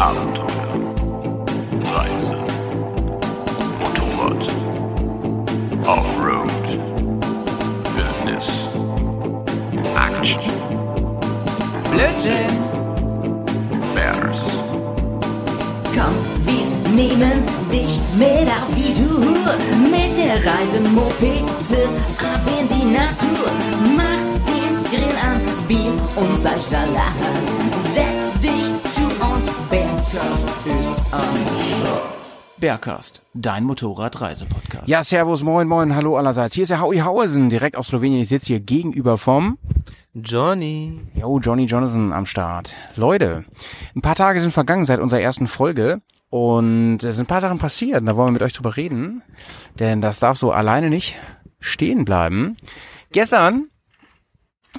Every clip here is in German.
Abenteuer, Reise, Motorrad, Offroad, Wildnis, Action, Blödsinn! Bears, Komm, wir nehmen dich mit auf die Tour. Mit der Reisemopete ab in die Natur. Mach den Grill an, Bier und Fleischsalat. Bergcast, dein Motorradreisepodcast. Ja, servus, moin, moin, hallo allerseits. Hier ist der Howie Hausen, direkt aus Slowenien. Ich sitze hier gegenüber vom Johnny. Yo, Johnny Jonathan am Start. Leute, ein paar Tage sind vergangen seit unserer ersten Folge und es sind ein paar Sachen passiert. Da wollen wir mit euch drüber reden, denn das darf so alleine nicht stehen bleiben. Gestern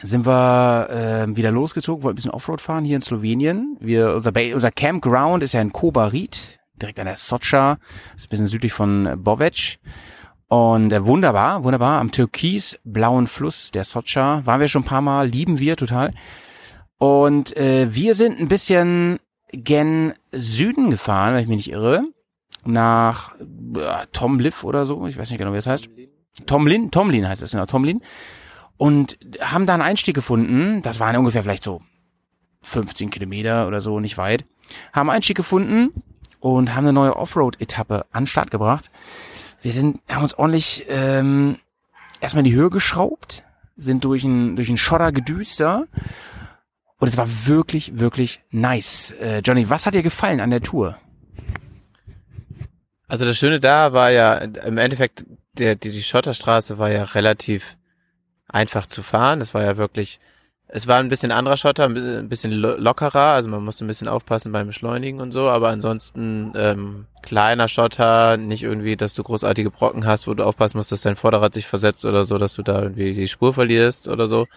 sind wir äh, wieder losgezogen, wollten ein bisschen Offroad fahren hier in Slowenien. Wir, unser, ba unser Campground ist ja in Kobarit, direkt an der Socha, ist ein bisschen südlich von Bovec. Und äh, wunderbar, wunderbar, am türkisblauen Fluss der Socha waren wir schon ein paar Mal, lieben wir total. Und äh, wir sind ein bisschen gen Süden gefahren, wenn ich mich nicht irre, nach äh, Tomliv oder so, ich weiß nicht genau, wie das heißt. Tomlin, Tomlin heißt es genau, Tomlin. Und haben da einen Einstieg gefunden, das waren ungefähr vielleicht so 15 Kilometer oder so, nicht weit. Haben einen Einstieg gefunden und haben eine neue Offroad-Etappe an Start gebracht. Wir sind, haben uns ordentlich ähm, erstmal in die Höhe geschraubt, sind durch ein durch ein Schotter gedüst da. Und es war wirklich, wirklich nice. Äh, Johnny, was hat dir gefallen an der Tour? Also das Schöne da war ja, im Endeffekt, der, die, die Schotterstraße war ja relativ einfach zu fahren. Es war ja wirklich, es war ein bisschen anderer Schotter, ein bisschen lo- lockerer, also man musste ein bisschen aufpassen beim Beschleunigen und so, aber ansonsten ähm, kleiner Schotter, nicht irgendwie, dass du großartige Brocken hast, wo du aufpassen musst, dass dein Vorderrad sich versetzt oder so, dass du da irgendwie die Spur verlierst oder so.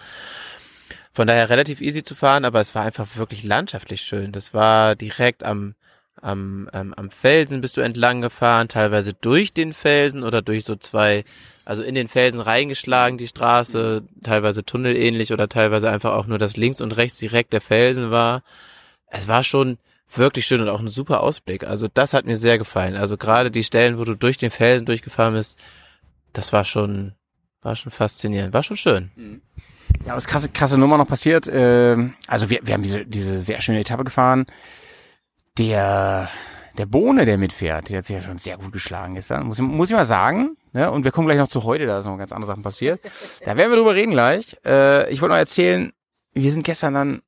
Von daher relativ easy zu fahren, aber es war einfach wirklich landschaftlich schön. Das war direkt am, am, ähm, am Felsen bist du entlang gefahren, teilweise durch den Felsen oder durch so zwei, also in den Felsen reingeschlagen, die Straße, teilweise tunnelähnlich oder teilweise einfach auch nur, dass links und rechts direkt der Felsen war. Es war schon wirklich schön und auch ein super Ausblick. Also das hat mir sehr gefallen. Also gerade die Stellen, wo du durch den Felsen durchgefahren bist, das war schon, war schon faszinierend, war schon schön. Ja, was krasse, krasse Nummer noch passiert. ähm, also wir, wir haben diese, diese sehr schöne Etappe gefahren. Der, der Bohne, der mitfährt, der hat sich ja schon sehr gut geschlagen gestern. Muss, ich- muss ich mal sagen. Ne? Und wir kommen gleich noch zu heute, da ist noch ganz andere Sachen passiert. Da werden wir drüber reden gleich. Äh, ich wollte noch erzählen, wir sind gestern dann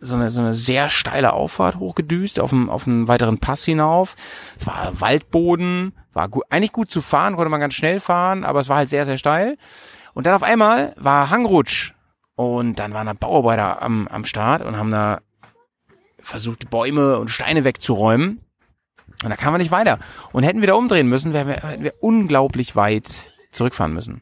so eine, so eine sehr steile Auffahrt hochgedüst auf einen, auf einen weiteren Pass hinauf. Es war Waldboden, war gut, eigentlich gut zu fahren, konnte man ganz schnell fahren, aber es war halt sehr, sehr steil. Und dann auf einmal war Hangrutsch. Und dann waren da Bauarbeiter am, am Start und haben da versucht, Bäume und Steine wegzuräumen. Und da kamen wir nicht weiter. Und hätten wir da umdrehen müssen, wären wir, hätten wir unglaublich weit zurückfahren müssen.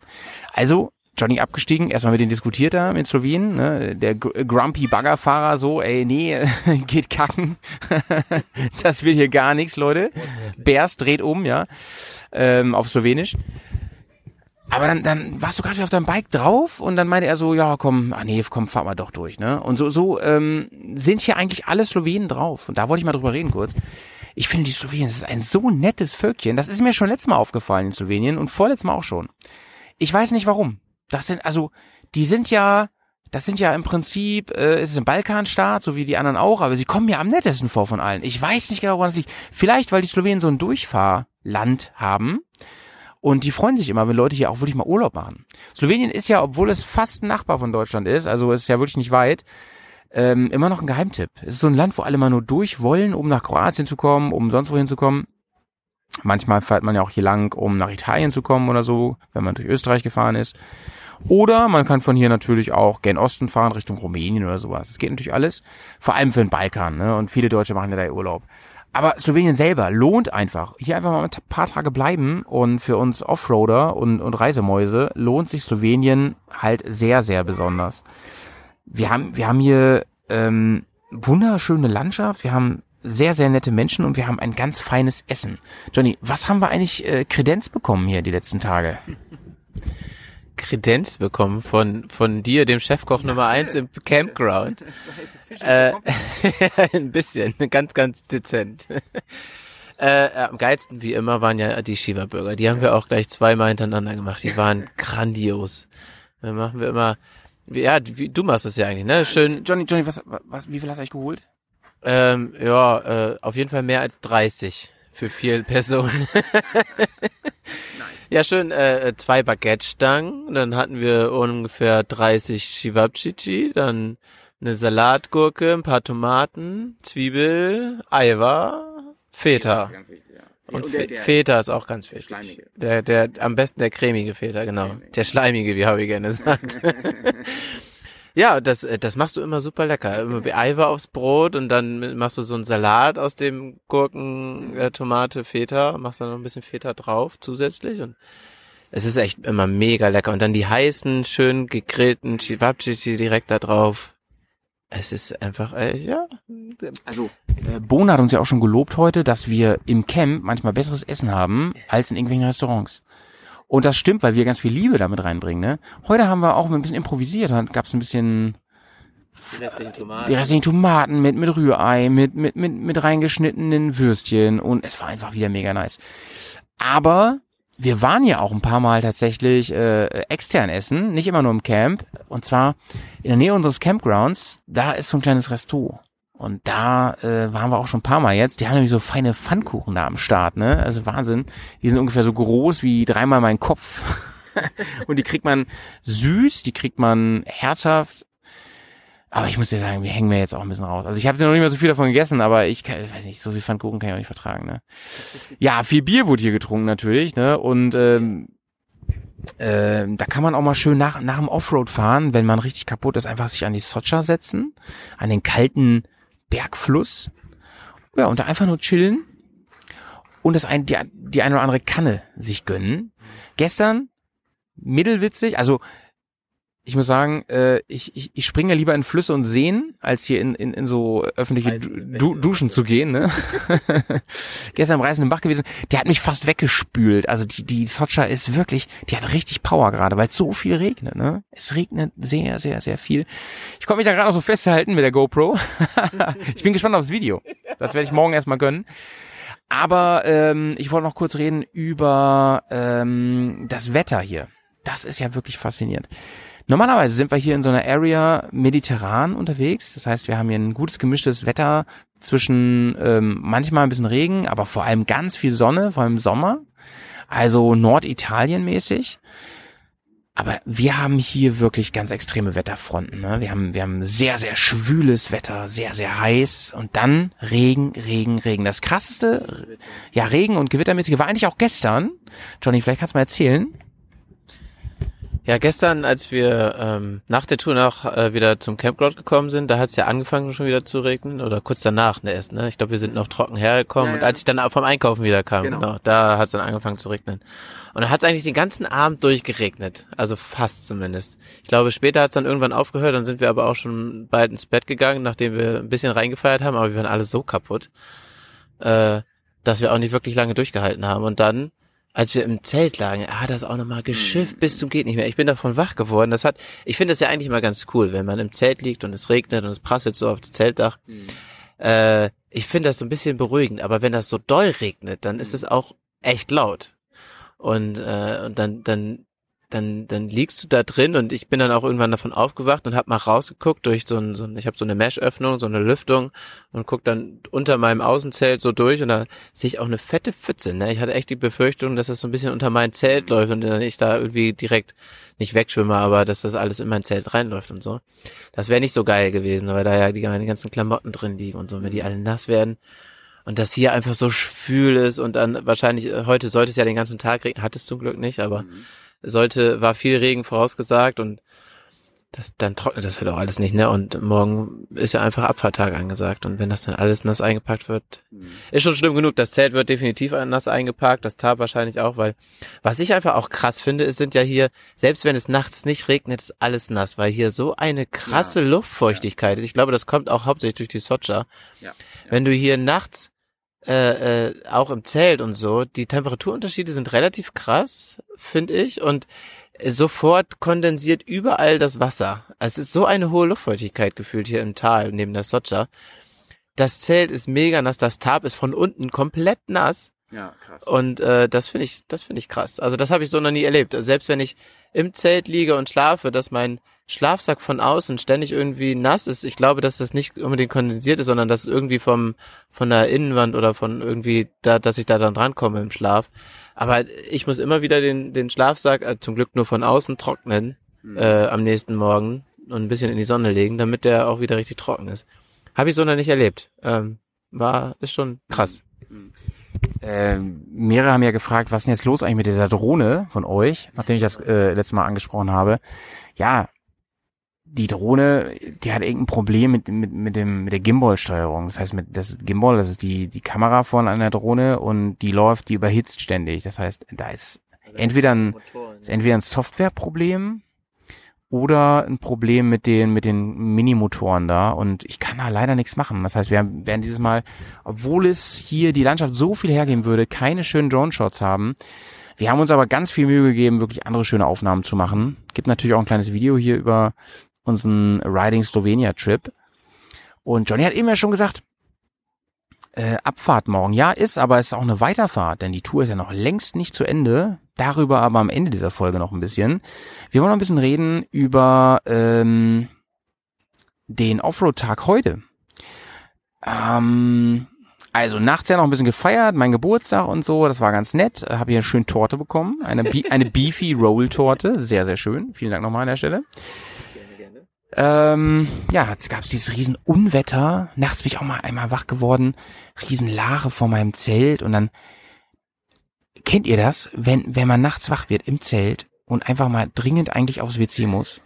Also, Johnny abgestiegen, erstmal mit denen diskutiert da in Slowenien, ne? der Gr- Grumpy Baggerfahrer so, ey, nee, geht kacken. das wird hier gar nichts, Leute. Bärs dreht um, ja, ähm, auf Slowenisch. Aber dann, dann warst du gerade auf deinem Bike drauf und dann meinte er so, ja, komm, ah nee, komm, fahr mal doch durch, ne? Und so, so ähm, sind hier eigentlich alle Slowenen drauf. Und da wollte ich mal drüber reden kurz. Ich finde die Slowenen, das ist ein so nettes Völkchen. Das ist mir schon letztes Mal aufgefallen in Slowenien und vorletztes Mal auch schon. Ich weiß nicht warum. Das sind, also, die sind ja, das sind ja im Prinzip, äh, es ist ein Balkanstaat, so wie die anderen auch, aber sie kommen ja am nettesten vor von allen. Ich weiß nicht genau, woran es liegt. Vielleicht, weil die Slowenen so ein Durchfahrland haben. Und die freuen sich immer, wenn Leute hier auch wirklich mal Urlaub machen. Slowenien ist ja, obwohl es fast ein Nachbar von Deutschland ist, also es ist ja wirklich nicht weit, ähm, immer noch ein Geheimtipp. Es ist so ein Land, wo alle mal nur durch wollen, um nach Kroatien zu kommen, um sonst wohin zu kommen. Manchmal fährt man ja auch hier lang, um nach Italien zu kommen oder so, wenn man durch Österreich gefahren ist. Oder man kann von hier natürlich auch gen Osten fahren, Richtung Rumänien oder sowas. Das geht natürlich alles. Vor allem für den Balkan, ne? Und viele Deutsche machen ja da Urlaub. Aber Slowenien selber lohnt einfach. Hier einfach mal ein paar Tage bleiben und für uns Offroader und, und Reisemäuse lohnt sich Slowenien halt sehr, sehr besonders. Wir haben, wir haben hier ähm, wunderschöne Landschaft, wir haben sehr, sehr nette Menschen und wir haben ein ganz feines Essen. Johnny, was haben wir eigentlich äh, Kredenz bekommen hier die letzten Tage? Kredenz bekommen von, von dir, dem Chefkoch Nummer eins im Campground. Äh, ein bisschen, ganz, ganz dezent. Äh, am geilsten wie immer waren ja die Shiva Burger. Die haben wir auch gleich zweimal hintereinander gemacht. Die waren grandios. Dann machen wir immer, ja, wie, du machst es ja eigentlich, ne? Schön, Johnny, Johnny, was, was, wie viel hast du eigentlich geholt? ähm, ja, äh, auf jeden Fall mehr als 30 für vier Personen. Ja, schön, äh, zwei Baguette-Stangen, dann hatten wir ungefähr 30 Shivapchichi, dann eine Salatgurke, ein paar Tomaten, Zwiebel, Eiwa, Feta. Und Fe Feta ist auch ganz wichtig. Schleimige. Der, der, am besten der cremige Feta, genau. Der schleimige, wie Howie gerne sagt. ja, das, äh, das machst du immer super lecker. Immer wie Eiwa aufs Brot und dann machst du so einen Salat aus dem Gurken, äh, Tomate, Feta, machst dann noch ein bisschen Feta drauf zusätzlich und es ist echt immer mega lecker. Und dann die heißen, schön gegrillten Chivapchichi direkt da drauf. Es ist einfach, äh, ja, Also, äh, Bohne hat uns ja auch schon gelobt heute, dass wir im Camp manchmal besseres Essen haben als in irgendwelchen Restaurants. Und das stimmt, weil wir ganz viel Liebe damit reinbringen. Ne? Heute haben wir auch ein bisschen improvisiert. Gab es ein bisschen die restlichen Tomaten. die restlichen Tomaten mit mit Rührei, mit mit mit mit reingeschnittenen Würstchen und es war einfach wieder mega nice. Aber wir waren ja auch ein paar Mal tatsächlich äh, extern essen, nicht immer nur im Camp. Und zwar in der Nähe unseres Campgrounds, da ist so ein kleines Resto. Und da äh, waren wir auch schon ein paar Mal jetzt. Die haben nämlich so feine Pfannkuchen da am Start, ne? Also Wahnsinn. Die sind ungefähr so groß wie dreimal mein Kopf. Und die kriegt man süß, die kriegt man herzhaft. Aber ich muss dir sagen, wir hängen mir jetzt auch ein bisschen raus. Also ich habe noch nicht mehr so viel davon gegessen, aber ich, kann, ich weiß nicht, so viel Pfannkuchen kann ich auch nicht vertragen. Ne? Ja, viel Bier wurde hier getrunken natürlich, ne? Und ähm, ähm, da kann man auch mal schön nach, nach dem Offroad fahren, wenn man richtig kaputt ist, einfach sich an die Socha setzen, an den kalten Bergfluss. Ja, und da einfach nur chillen und das ein, die, die eine oder andere Kanne sich gönnen. Gestern mittelwitzig, also ich muss sagen, äh, ich, ich, ich springe lieber in Flüsse und Seen, als hier in, in, in so öffentliche du du Duschen zu gehen. Ne? Gestern im reißenden Bach gewesen, der hat mich fast weggespült. Also die, die Socha ist wirklich, die hat richtig Power gerade, weil es so viel regnet. Ne? Es regnet sehr, sehr, sehr viel. Ich konnte mich da gerade noch so festhalten mit der GoPro. ich bin gespannt aufs Video. Das werde ich morgen erstmal gönnen. Aber ähm, ich wollte noch kurz reden über ähm, das Wetter hier. Das ist ja wirklich faszinierend. Normalerweise sind wir hier in so einer Area mediterran unterwegs. Das heißt, wir haben hier ein gutes gemischtes Wetter zwischen ähm, manchmal ein bisschen Regen, aber vor allem ganz viel Sonne, vor allem Sommer. Also Norditalien mäßig. Aber wir haben hier wirklich ganz extreme Wetterfronten. Ne? Wir haben wir haben sehr sehr schwüles Wetter, sehr sehr heiß und dann Regen, Regen, Regen. Das krasseste, ja Regen und Gewittermäßige war eigentlich auch gestern. Johnny, vielleicht kannst du mal erzählen. Ja, gestern, als wir ähm, nach der Tour nach äh, wieder zum Campground gekommen sind, da hat es ja angefangen schon wieder zu regnen oder kurz danach ne, erst. Ne? Ich glaube, wir sind noch trocken hergekommen Ja, ja. und als ich dann vom Einkaufen wieder kam, Genau. genau, da hat es dann angefangen zu regnen. Und dann hat es eigentlich den ganzen Abend durchgeregnet, also fast zumindest. Ich glaube, später hat es dann irgendwann aufgehört, dann sind wir aber auch schon bald ins Bett gegangen, nachdem wir ein bisschen reingefeiert haben, aber wir waren alle so kaputt, äh, dass wir auch nicht wirklich lange durchgehalten haben. Und dann als wir im Zelt lagen, hat das auch nochmal geschifft bis zum geht nicht mehr. Ich bin davon wach geworden. Das hat, ich finde das ja eigentlich immer ganz cool, wenn man im Zelt liegt und es regnet und es prasselt so auf das Zeltdach. Äh, ich finde das so ein bisschen beruhigend, aber wenn das so doll regnet, dann ist es auch echt laut. Und, äh, und dann, dann, dann, dann liegst du da drin und ich bin dann auch irgendwann davon aufgewacht und hab mal rausgeguckt durch so ein, so ein ich habe so eine Mesh-Öffnung, so eine Lüftung und guck dann unter meinem Außenzelt so durch und da sehe ich auch eine fette Pfütze. Ne? Ich hatte echt die Befürchtung, dass das so ein bisschen unter mein Zelt läuft und dann ich da irgendwie direkt nicht wegschwimme, aber dass das alles in mein Zelt reinläuft und so. Das wäre nicht so geil gewesen, weil da ja die, meine ganzen Klamotten drin liegen und so, wenn die alle nass werden. Und das hier einfach so schwül ist und dann wahrscheinlich, äh, heute sollte es ja den ganzen Tag regnen, hattest du zum Glück nicht, aber sollte, war viel Regen vorausgesagt und das, dann trocknet das halt auch alles nicht, ne? Und morgen ist ja einfach Abfahrttag angesagt. Und wenn das dann alles nass eingepackt wird, ist schon schlimm genug. Das Zelt wird definitiv nass eingepackt, das Tarp wahrscheinlich auch, weil was ich einfach auch krass finde, ist, sind ja hier, selbst wenn es nachts nicht regnet, ist alles nass, weil hier so eine krasse Luftfeuchtigkeit ist. Ich glaube, das kommt auch hauptsächlich durch die Socha. Ja. Wenn du hier nachts äh, äh, auch im Zelt und so, die Temperaturunterschiede sind relativ krass, finde ich. Und sofort kondensiert überall das Wasser. Es ist so eine hohe Luftfeuchtigkeit gefühlt hier im Tal neben der Socha. Das Zelt ist mega nass, das Tarp ist von unten komplett nass. Ja, krass. Und äh, das finde ich, das finde ich krass. Also das habe ich so noch nie erlebt. Also selbst wenn ich im Zelt liege und schlafe, dass mein Schlafsack von außen ständig irgendwie nass ist. Ich glaube, dass das nicht unbedingt kondensiert ist, sondern dass es irgendwie vom von der Innenwand oder von irgendwie da, dass ich da dann drankomme im Schlaf. Aber ich muss immer wieder den den Schlafsack äh, zum Glück nur von außen trocknen äh, am nächsten Morgen und ein bisschen in die Sonne legen, damit der auch wieder richtig trocken ist. Habe ich so noch nicht erlebt. Ähm, war ist schon krass. Äh, mehrere haben ja gefragt, was ist denn jetzt los eigentlich mit dieser Drohne von euch, nachdem ich das äh, letztes Mal angesprochen habe. Ja, die Drohne, die hat irgendein Problem mit, mit, mit dem, mit der Gimbal-Steuerung. Das heißt, mit, das Gimbal, das ist die, die Kamera von einer Drohne und die läuft, die überhitzt ständig. Das heißt, da ist entweder ein, ist entweder ein Softwareproblem oder ein Problem mit den, mit den Minimotoren da und ich kann da leider nichts machen. Das heißt, wir haben- werden dieses Mal, obwohl es hier die Landschaft so viel hergeben würde, keine schönen Drone-Shots haben. Wir haben uns aber ganz viel Mühe gegeben, wirklich andere schöne Aufnahmen zu machen. Gibt natürlich auch ein kleines Video hier über unseren Riding Slovenia Trip. Und Johnny hat eben ja schon gesagt, äh, Abfahrt morgen. Ja, ist, aber es ist auch eine Weiterfahrt, denn die Tour ist ja noch längst nicht zu Ende. Darüber aber am Ende dieser Folge noch ein bisschen. Wir wollen noch ein bisschen reden über ähm, den Offroad-Tag heute. Ähm, also nachts ja noch ein bisschen gefeiert, mein Geburtstag und so, das war ganz nett. Habe hier schön Torte bekommen, eine, Be eine Beefy Roll Torte, sehr sehr schön. Vielen Dank nochmal an der Stelle. Ähm, ja, jetzt gab es dieses riesen Unwetter. Nachts bin ich auch mal einmal wach geworden. Riesen Lache vor meinem Zelt und dann kennt ihr das, wenn wenn man nachts wach wird im Zelt und einfach mal dringend eigentlich aufs WC muss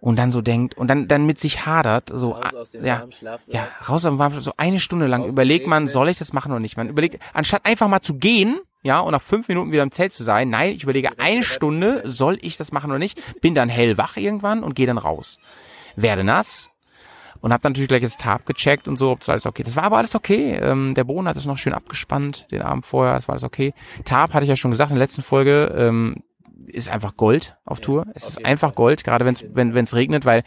und dann so denkt und dann dann mit sich hadert, so Raus aus dem ja, ja, raus am warmen, so eine Stunde lang überlegt man, soll ich das machen oder nicht? Man überlegt, anstatt einfach mal zu gehen, ja, und nach fünf Minuten wieder im Zelt zu sein, nein, ich überlege eine Stunde, soll ich das machen oder nicht? Bin dann hellwach irgendwann und gehe dann raus. Werde nass und habe dann natürlich gleich das Tarp gecheckt und so, ob das alles okay. Das war aber alles okay. Ähm, der Boden hat es noch schön abgespannt den Abend vorher, das war alles okay. Tarp hatte ich ja schon gesagt in der letzten Folge, ähm, ist einfach Gold auf Tour. Es auf ist einfach Fall. Gold, gerade wenn's, wenn es regnet, weil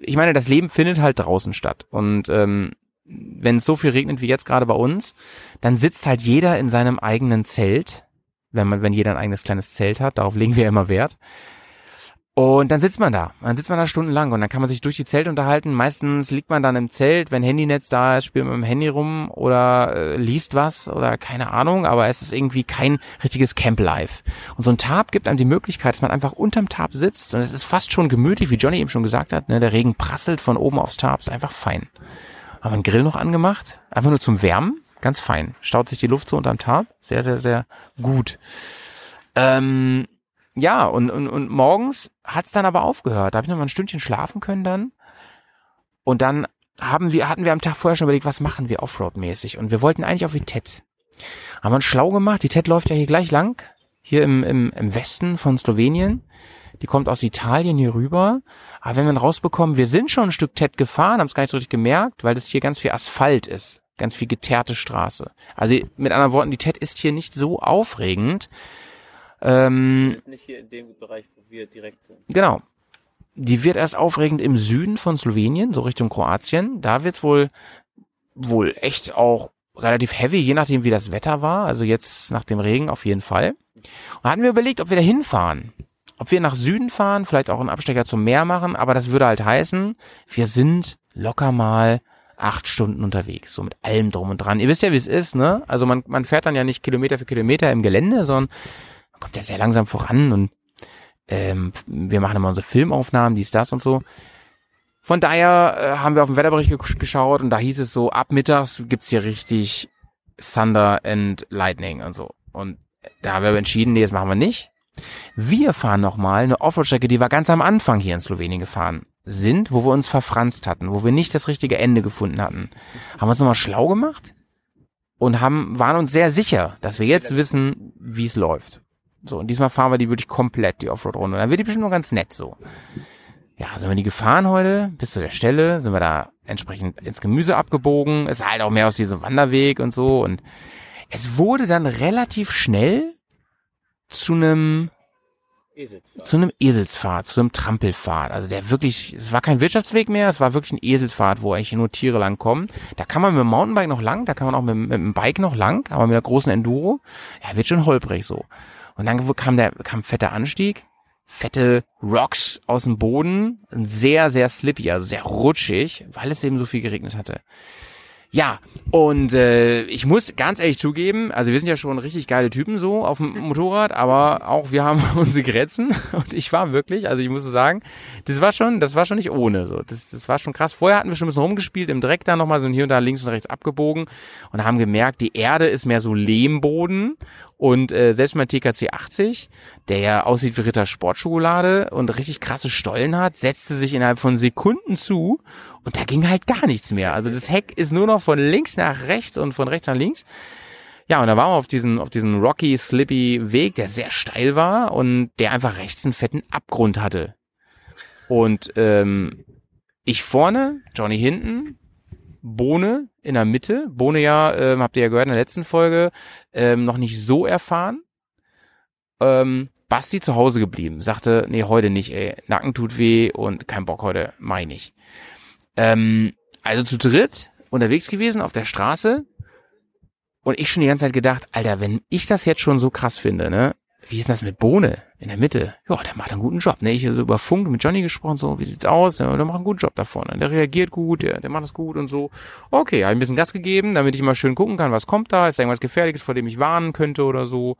ich meine, das Leben findet halt draußen statt. Und ähm, wenn es so viel regnet wie jetzt gerade bei uns, dann sitzt halt jeder in seinem eigenen Zelt, wenn man, wenn jeder ein eigenes kleines Zelt hat, darauf legen wir immer Wert. Und dann sitzt man da. Dann sitzt man da stundenlang und dann kann man sich durch die Zelte unterhalten. Meistens liegt man dann im Zelt, wenn Handynetz da ist, spielt man mit dem Handy rum oder äh, liest was oder keine Ahnung, aber es ist irgendwie kein richtiges Camp-Life. Und so ein Tarp gibt einem die Möglichkeit, dass man einfach unterm Tarp sitzt und es ist fast schon gemütlich, wie Johnny eben schon gesagt hat. Ne? Der Regen prasselt von oben aufs Tarp, ist einfach fein. Haben wir einen Grill noch angemacht, einfach nur zum Wärmen, ganz fein. Staut sich die Luft so unterm Tarp, sehr, sehr, sehr gut. Ähm, ja, und, und, und morgens hat's dann aber aufgehört. Da habe ich noch mal ein Stündchen schlafen können dann. Und dann haben wir, hatten wir am Tag vorher schon überlegt, was machen wir Offroad-mäßig. Und wir wollten eigentlich auf die TED. Haben wir uns schlau gemacht. Die TED läuft ja hier gleich lang. Hier im, im, im Westen von Slowenien. Die kommt aus Italien hier rüber. Aber wenn wir dann rausbekommen, wir sind schon ein Stück TED gefahren, haben es gar nicht so richtig gemerkt, weil das hier ganz viel Asphalt ist. Ganz viel geteerte Straße. Also mit anderen Worten, die TED ist hier nicht so aufregend. Ähm, Ist nicht hier in dem Bereich, wo wir direkt sind. Genau. Die wird erst aufregend im Süden von Slowenien, so Richtung Kroatien. Da wird's wohl, wohl echt auch relativ heavy, je nachdem wie das Wetter war. Also jetzt nach dem Regen auf jeden Fall. Und da hatten wir überlegt, ob wir da hinfahren. Ob wir nach Süden fahren, vielleicht auch einen Abstecher zum Meer machen, aber das würde halt heißen, wir sind locker mal acht Stunden unterwegs, so mit allem drum und dran. Ihr wisst ja, wie es ist, ne? Also man, man fährt dann ja nicht Kilometer für Kilometer im Gelände, sondern kommt ja sehr langsam voran und ähm, wir machen immer unsere Filmaufnahmen, dies, das und so. Von daher äh, haben wir auf den Wetterbericht ge geschaut und da hieß es so, ab mittags gibt's hier richtig Thunder and Lightning und so. Und da haben wir aber entschieden, nee, das machen wir nicht. Wir fahren nochmal eine Offroad-Strecke, die wir ganz am Anfang hier in Slowenien gefahren sind, wo wir uns verfranst hatten, wo wir nicht das richtige Ende gefunden hatten. Haben wir uns nochmal schlau gemacht und haben, waren uns sehr sicher, dass wir jetzt wissen, wie es läuft. So, und diesmal fahren wir die wirklich komplett, die Offroad-Runde. Dann wird die bestimmt noch ganz nett so. Ja, sind wir die gefahren heute, bis zu der Stelle, sind wir da entsprechend ins Gemüse abgebogen. Es sah halt auch mehr aus wie so Wanderweg und so. Und es wurde dann relativ schnell zu einem zu einem Eselspfad, zu einem Trampelpfad. Also der wirklich, es war kein Wirtschaftsweg mehr, es war wirklich ein Eselspfad, wo eigentlich nur Tiere lang kommen. Da kann man mit dem Mountainbike noch lang, da kann man auch mit, mit dem Bike noch lang, aber mit einer großen Enduro, ja, wird schon holprig so. Und dann kam der, kam fetter Anstieg, fette Rocks aus dem Boden, sehr, sehr slippy, also sehr rutschig, weil es eben so viel geregnet hatte. Ja, und äh, ich muss ganz ehrlich zugeben, also wir sind ja schon richtig geile Typen so auf dem Motorrad, aber auch wir haben unsere Grenzen und ich war wirklich, also ich muss sagen, das war schon, das war schon nicht ohne so. Das, das war schon krass. Vorher hatten wir schon ein bisschen rumgespielt, im Dreck da nochmal so hier und da links und rechts abgebogen und haben gemerkt, die Erde ist mehr so Lehmboden und äh, selbst mein TKC 80, der ja aussieht wie Ritter Sportschokolade und richtig krasse Stollen hat, setzte sich innerhalb von Sekunden zu und da ging halt gar nichts mehr. Also das Heck ist nur noch von links nach rechts und von rechts nach links. Ja, und da waren wir auf diesen, auf diesen rocky, slippy Weg, der sehr steil war und der einfach rechts einen fetten Abgrund hatte. Und ähm, ich vorne, Johnny hinten, Bohne in der Mitte. Bohne ja, ähm, habt ihr ja gehört in der letzten Folge, ähm, noch nicht so erfahren. Ähm, Basti zu Hause geblieben, sagte, nee, heute nicht, ey, Nacken tut weh und kein Bock heute, mach ich nicht. Ähm, also zu dritt unterwegs gewesen auf der Straße und ich schon die ganze Zeit gedacht, Alter, wenn ich das jetzt schon so krass finde, ne, wie ist denn das mit Bohne in der Mitte? Ja, der macht einen guten Job. Ne? Ich habe über Funk mit Johnny gesprochen, so, wie sieht's aus? Ja, der macht einen guten Job da vorne. Der reagiert gut, der, der macht das gut und so. Okay, habe ein bisschen Gas gegeben, damit ich mal schön gucken kann, was kommt da. Ist da irgendwas Gefährliches, vor dem ich warnen könnte oder so.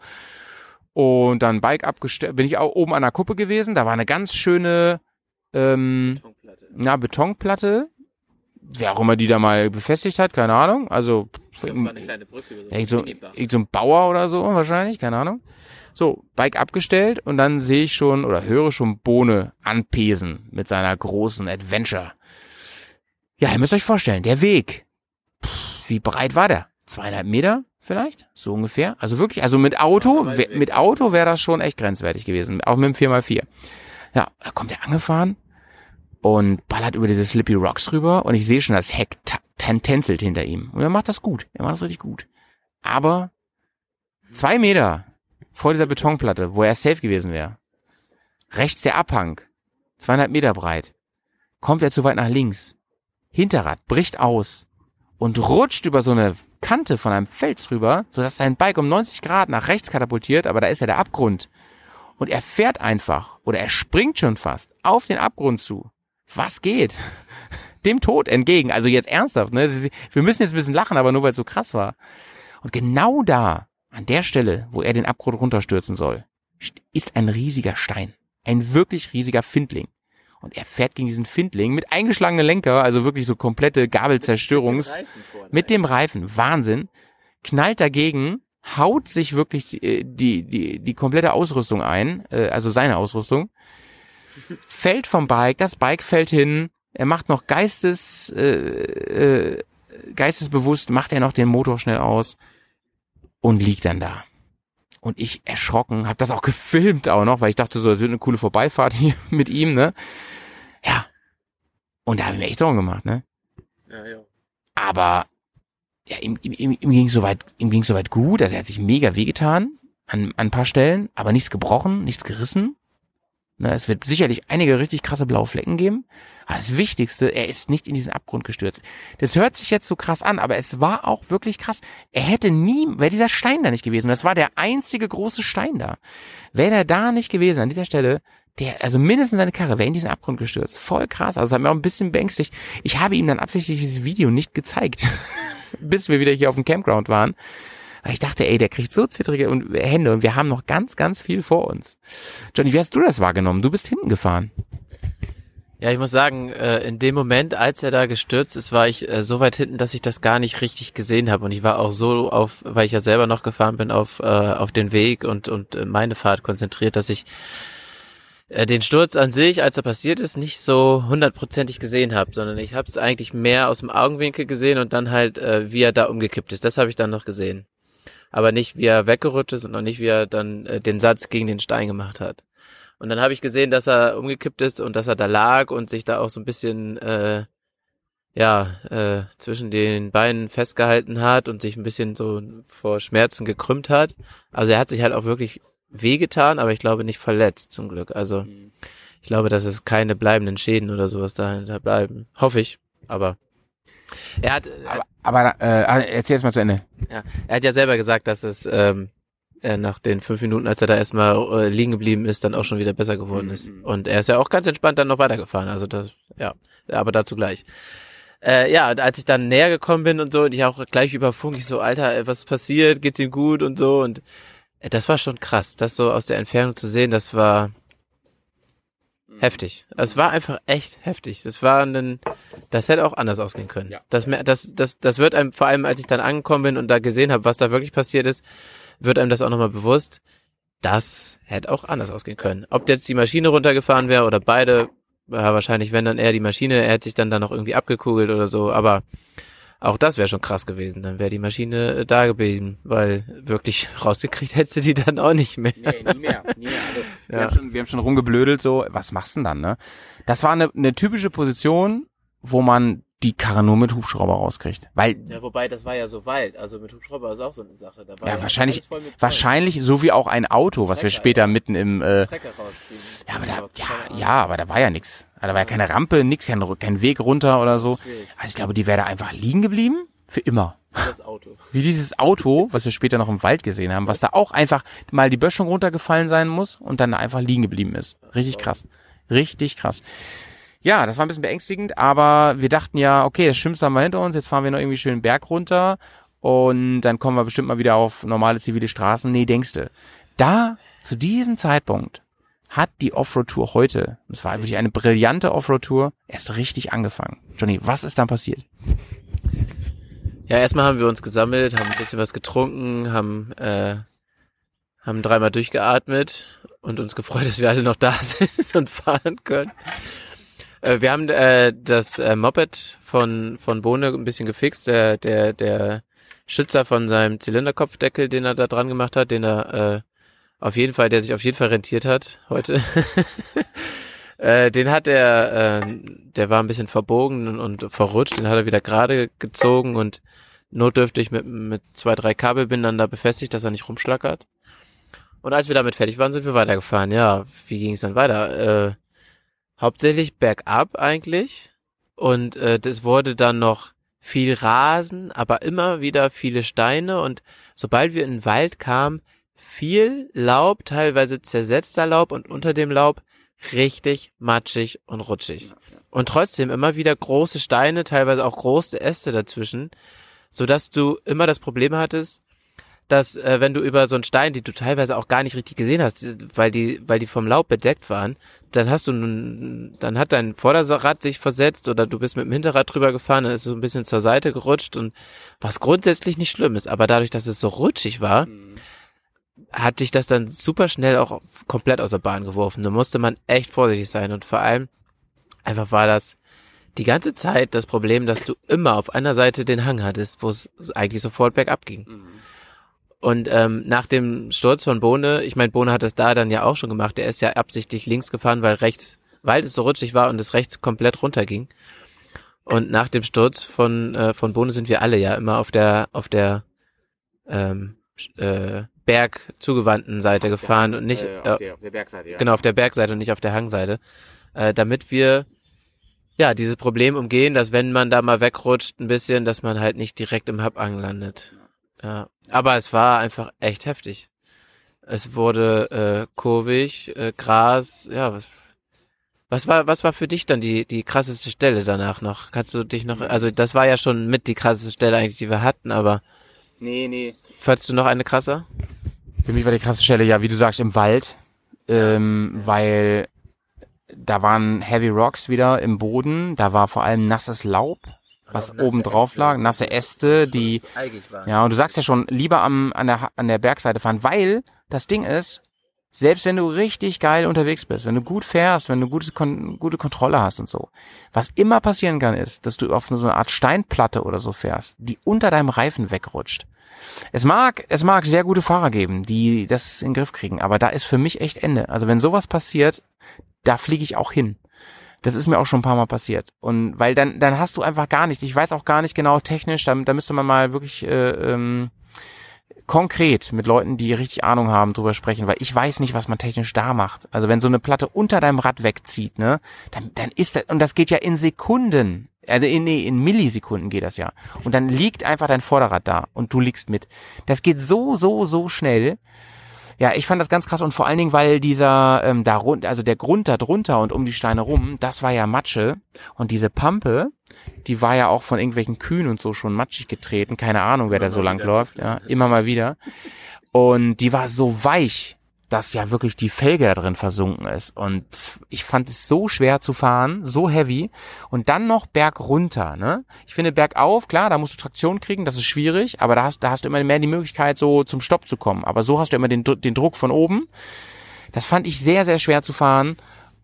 Und dann Bike abgestellt, bin ich auch oben an der Kuppe gewesen. Da war eine ganz schöne, ähm, na, Betonplatte. Wer auch immer die da mal befestigt hat, keine Ahnung. Also, kleine Brücke. irgend so, irgend so ein Bauer oder so wahrscheinlich, keine Ahnung. So, Bike abgestellt und dann sehe ich schon oder höre schon Bohne anpesen mit seiner großen Adventure. Ja, ihr müsst euch vorstellen, der Weg. Pff, wie breit war der? Zweieinhalb Meter vielleicht? So ungefähr. Also wirklich, also mit Auto, mit Auto wäre das schon echt grenzwertig gewesen. Auch mit dem 4x4. Ja, da kommt er angefahren und ballert über diese Slippy Rocks rüber und ich sehe schon, das Heck tänzelt hinter ihm. Und er macht das gut. Er macht das richtig gut. Aber zwei Meter vor dieser Betonplatte, wo er safe gewesen wäre, rechts der Abhang, zweieinhalb Meter breit, kommt er zu weit nach links. Hinterrad bricht aus und rutscht über so eine Kante von einem Fels rüber, sodass sein Bike um 90 Grad nach rechts katapultiert, aber da ist ja der Abgrund. Und er fährt einfach, oder er springt schon fast, auf den Abgrund zu. Was geht? Dem Tod entgegen. Also jetzt ernsthaft, ne? Wir müssen jetzt ein bisschen lachen, aber nur weil es so krass war. Und genau da, an der Stelle, wo er den Abgrund runterstürzen soll, ist ein riesiger Stein. Ein wirklich riesiger Findling. Und er fährt gegen diesen Findling mit eingeschlagenen Lenker, also wirklich so komplette Gabelzerstörungs, mit dem Reifen, Wahnsinn, knallt dagegen, haut sich wirklich die, die, die, die komplette Ausrüstung ein, äh, also seine Ausrüstung, fällt vom Bike, das Bike fällt hin, er macht noch geistes, äh, äh, geistesbewusst, macht er noch den Motor schnell aus und liegt dann da. Und ich erschrocken, habe das auch gefilmt auch noch, weil ich dachte so, das wird eine coole Vorbeifahrt hier mit ihm, ne? Ja. Und da habe ich mir echt Sorgen gemacht, ne? Ja, ja. Aber ja, ihm, ihm, ihm, ihm ging soweit, ihm ging soweit gut. Also er hat sich mega wehgetan an, an ein paar Stellen, aber nichts gebrochen, nichts gerissen. Ne, es wird sicherlich einige richtig krasse blaue Flecken geben. Aber das Wichtigste, er ist nicht in diesen Abgrund gestürzt. Das hört sich jetzt so krass an, aber es war auch wirklich krass. Er hätte nie, wäre dieser Stein da nicht gewesen. Das war der einzige große Stein da. Wäre er da nicht gewesen, an dieser Stelle, der, also mindestens seine Karre wäre in diesen Abgrund gestürzt. Voll krass. Also das hat mir auch ein bisschen beängstigt. Ich habe ihm dann absichtlich dieses Video nicht gezeigt, bis wir wieder hier auf dem Campground waren. Weil ich dachte, ey, der kriegt so zittrige Hände und wir haben noch ganz, ganz viel vor uns. Johnny, wie hast du das wahrgenommen? Du bist hinten gefahren. Ja, ich muss sagen, äh, in dem Moment, als er da gestürzt ist, war ich äh, so weit hinten, dass ich das gar nicht richtig gesehen habe. Und ich war auch so auf, weil ich ja selber noch gefahren bin, auf, äh, auf den Weg und, und meine Fahrt konzentriert, dass ich den Sturz an sich, als er passiert ist, nicht so hundertprozentig gesehen habe, sondern ich habe es eigentlich mehr aus dem Augenwinkel gesehen und dann halt, wie er da umgekippt ist. Das habe ich dann noch gesehen. Aber nicht, wie er weggerutscht ist und auch nicht, wie er dann äh, den Satz gegen den Stein gemacht hat. Und dann habe ich gesehen, dass er umgekippt ist und dass er da lag und sich da auch so ein bisschen äh, ja äh, zwischen den Beinen festgehalten hat und sich ein bisschen so vor Schmerzen gekrümmt hat. Also er hat sich halt auch wirklich wehgetan, aber ich glaube nicht verletzt, zum Glück. Also ich glaube, dass es keine bleibenden Schäden oder sowas dahinter bleiben. Hoffe ich, aber er hat, Aber, aber äh, erzähl jetzt mal zu Ende. ja, er hat ja selber gesagt, dass es ähm, er nach den fünf Minuten, als er da erstmal äh, liegen geblieben ist, dann auch schon wieder besser geworden ist. Und er ist ja auch ganz entspannt dann noch weitergefahren. Also das, ja, aber dazu gleich. Äh, ja, und als ich dann näher gekommen bin und so, und ich auch gleich über Funk, ich so, Alter, was ist passiert? Geht's ihm gut und so? Und äh, das war schon krass, das so aus der Entfernung zu sehen, das war heftig. Es war einfach echt heftig. Das war ein, das hätte auch anders ausgehen können. Das, mer- das, das, das wird einem, vor allem als ich dann angekommen bin und da gesehen habe, was da wirklich passiert ist, wird einem das auch nochmal bewusst. Das hätte auch anders ausgehen können. Ob jetzt die Maschine runtergefahren wäre oder beide, ja, wahrscheinlich wenn dann eher die Maschine, er hätte sich dann da noch irgendwie abgekugelt oder so, aber auch das wäre schon krass gewesen. Dann wäre die Maschine äh, da geblieben, weil wirklich rausgekriegt hättest du die dann auch nicht mehr. Nee, nie mehr. Nie mehr. Also, wir, Ja. haben schon, wir haben schon rumgeblödelt, so, was machst du denn dann, ne? Das war eine, eine typische Position, wo man die Karre nur mit Hubschrauber rauskriegt. Weil, Ja, wobei, das war ja so weit. Also mit Hubschrauber ist auch so eine Sache. Da war ja, wahrscheinlich, mit Zeug. wahrscheinlich so wie auch ein Auto, was wir später ja. mitten im, äh, ja, aber da, ja, ja, aber da war ja nix. Da war ja keine Rampe, nix, kein, kein Weg runter oder so. Also ich glaube, die wäre da einfach liegen geblieben. Für immer. Das Auto. Wie dieses Auto, was wir später noch im Wald gesehen haben, was da auch einfach mal die Böschung runtergefallen sein muss und dann einfach liegen geblieben ist. Richtig krass. Richtig krass. Ja, das war ein bisschen beängstigend, aber wir dachten ja, okay, das Schlimmste haben wir hinter uns, jetzt fahren wir noch irgendwie schön Berg runter und dann kommen wir bestimmt mal wieder auf normale zivile Straßen. Nee, denkste. Da, zu diesem Zeitpunkt, hat die Offroad-Tour heute, das war wirklich eine brillante Offroad-Tour, erst richtig angefangen. Johnny, was ist dann passiert? Ja, erstmal haben wir uns gesammelt, haben ein bisschen was getrunken, haben, äh, haben dreimal durchgeatmet und uns gefreut, dass wir alle noch da sind und fahren können. Äh, wir haben äh, das äh, Moped von, von Bohne ein bisschen gefixt. Der, der, der Schützer von seinem Zylinderkopfdeckel, den er da dran gemacht hat, den er äh, auf jeden Fall, der sich auf jeden Fall rentiert hat heute. äh, den hat er, äh, der war ein bisschen verbogen und, verrutscht, den hat er wieder gerade gezogen und notdürftig mit, mit zwei, drei Kabelbindern da befestigt, dass er nicht rumschlackert. Und als wir damit fertig waren, sind wir weitergefahren. Ja, wie ging es dann weiter? Äh, hauptsächlich bergab eigentlich. Und äh, das wurde dann noch viel Rasen, aber immer wieder viele Steine. Und sobald wir in den Wald kamen, viel Laub, teilweise zersetzter Laub und unter dem Laub richtig matschig und rutschig. Und trotzdem immer wieder große Steine, teilweise auch große Äste dazwischen, so dass du immer das Problem hattest, dass äh, wenn du über so einen Stein, die du teilweise auch gar nicht richtig gesehen hast, weil die, weil die vom Laub bedeckt waren, dann hast du, nun- dann hat dein Vorderrad sich versetzt oder du bist mit dem Hinterrad drüber gefahren, dann ist es so ein bisschen zur Seite gerutscht und was grundsätzlich nicht schlimm ist, aber dadurch, dass es so rutschig war, hat dich das dann super schnell auch komplett aus der Bahn geworfen. Da musste man echt vorsichtig sein und vor allem einfach war das die ganze Zeit das Problem, dass du immer auf einer Seite den Hang hattest, wo es eigentlich sofort bergab ging. Und ähm, nach dem Sturz von Bohne, ich meine, Bohne hat das da dann ja auch schon gemacht, der ist ja absichtlich links gefahren, weil rechts, weil es so rutschig war und es rechts komplett runterging. Und nach dem Sturz von äh, von Bohne sind wir alle ja immer auf der auf der ähm, äh, Berg zugewandten Seite gefahren und nicht äh, der, auf der Bergseite, ja. genau auf der Bergseite und nicht auf der Hangseite, äh, damit wir ja dieses Problem umgehen, dass wenn man da mal wegrutscht ein bisschen, dass man halt nicht direkt im Habangen landet. Ja, aber es war einfach echt heftig. Es wurde äh, kurvig, äh, Gras, ja, was, was war was war für dich dann die die krasseste Stelle danach noch? Kannst du dich noch also das war ja schon mit die krasseste Stelle eigentlich, die wir hatten, aber Nee, nee. fandst du noch eine krasser? Für mich war die krasse Stelle, ja, wie du sagst, im Wald, ähm, weil da waren Heavy Rocks wieder im Boden, da war vor allem nasses Laub, was oben drauf Äste, lag, nasse Äste, die, ja, und du sagst ja schon, lieber am, an der, an der Bergseite fahren, weil das Ding ist, selbst wenn du richtig geil unterwegs bist, wenn du gut fährst, wenn du gutes Kon gute Kontrolle hast und so, was immer passieren kann, ist, dass du auf so eine Art Steinplatte oder so fährst, die unter deinem Reifen wegrutscht. Es mag, es mag sehr gute Fahrer geben, die das in den Griff kriegen, aber da ist für mich echt Ende. Also wenn sowas passiert, da fliege ich auch hin. Das ist mir auch schon ein paar Mal passiert. Und weil dann, dann hast du einfach gar nicht, ich weiß auch gar nicht genau technisch, da, da müsste man mal wirklich äh, ähm, konkret mit Leuten, die richtig Ahnung haben, drüber sprechen, weil ich weiß nicht, was man technisch da macht. Also wenn so eine Platte unter deinem Rad wegzieht, ne, dann, dann ist das, und das geht ja in Sekunden. Also in, nee, in Millisekunden geht das ja. Und dann liegt einfach dein Vorderrad da und du liegst mit. Das geht so, so, so schnell. Ja, ich fand das ganz krass und vor allen Dingen, weil dieser ähm, da rund, also der Grund da drunter und um die Steine rum, das war ja Matsche und diese Pampe, die war ja auch von irgendwelchen Kühen und so schon matschig getreten, keine Ahnung, wer da so lang läuft, ja, immer mal wieder. Und die war so weich, dass ja wirklich die Felge da drin versunken ist. Und ich fand es so schwer zu fahren, so heavy. Und dann noch berg runter, ne? Ich finde bergauf, klar, da musst du Traktion kriegen, das ist schwierig, aber da hast, da hast du immer mehr die Möglichkeit, so zum Stopp zu kommen. Aber so hast du immer den, den Druck von oben. Das fand ich sehr, sehr schwer zu fahren.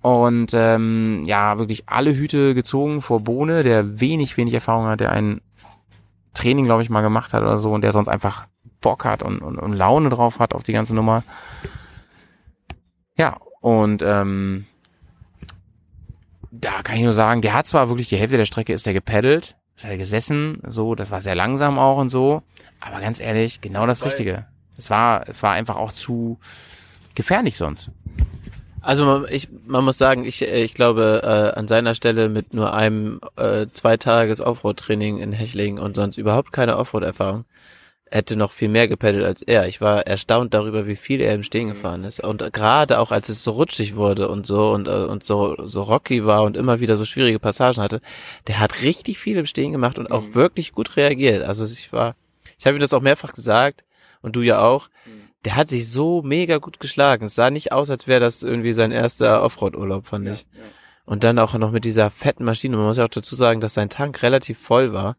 Und ähm, ja, wirklich alle Hüte gezogen vor Bohne, der wenig, wenig Erfahrung hat, der ein Training, glaube ich, mal gemacht hat oder so und der sonst einfach Bock hat und, und, und Laune drauf hat auf die ganze Nummer. Ja, und ähm, da kann ich nur sagen, der hat zwar wirklich die Hälfte der Strecke ist der gepaddelt, ist er gesessen, so, das war sehr langsam auch und so, aber ganz ehrlich, genau das Richtige. Es war, es war einfach auch zu gefährlich sonst. Also man, ich, man muss sagen, ich, ich glaube, äh, an seiner Stelle mit nur einem äh, zweitages Offroad-Training in Hechling und sonst überhaupt keine Offroad-Erfahrung, hätte noch viel mehr gepeddelt als er. Ich war erstaunt darüber, wie viel er im Stehen gefahren ist. Und gerade auch als es so rutschig wurde und so und, äh, und so, so rocky war und immer wieder so schwierige Passagen hatte, der hat richtig viel im Stehen gemacht und auch wirklich gut reagiert. Also ich war, ich habe ihm das auch mehrfach gesagt und du ja auch. Der hat sich so mega gut geschlagen. Es sah nicht aus, als wäre das irgendwie sein erster Offroad-Urlaub, fand ich. Und dann auch noch mit dieser fetten Maschine. Man muss ja auch dazu sagen, dass sein Tank relativ voll war,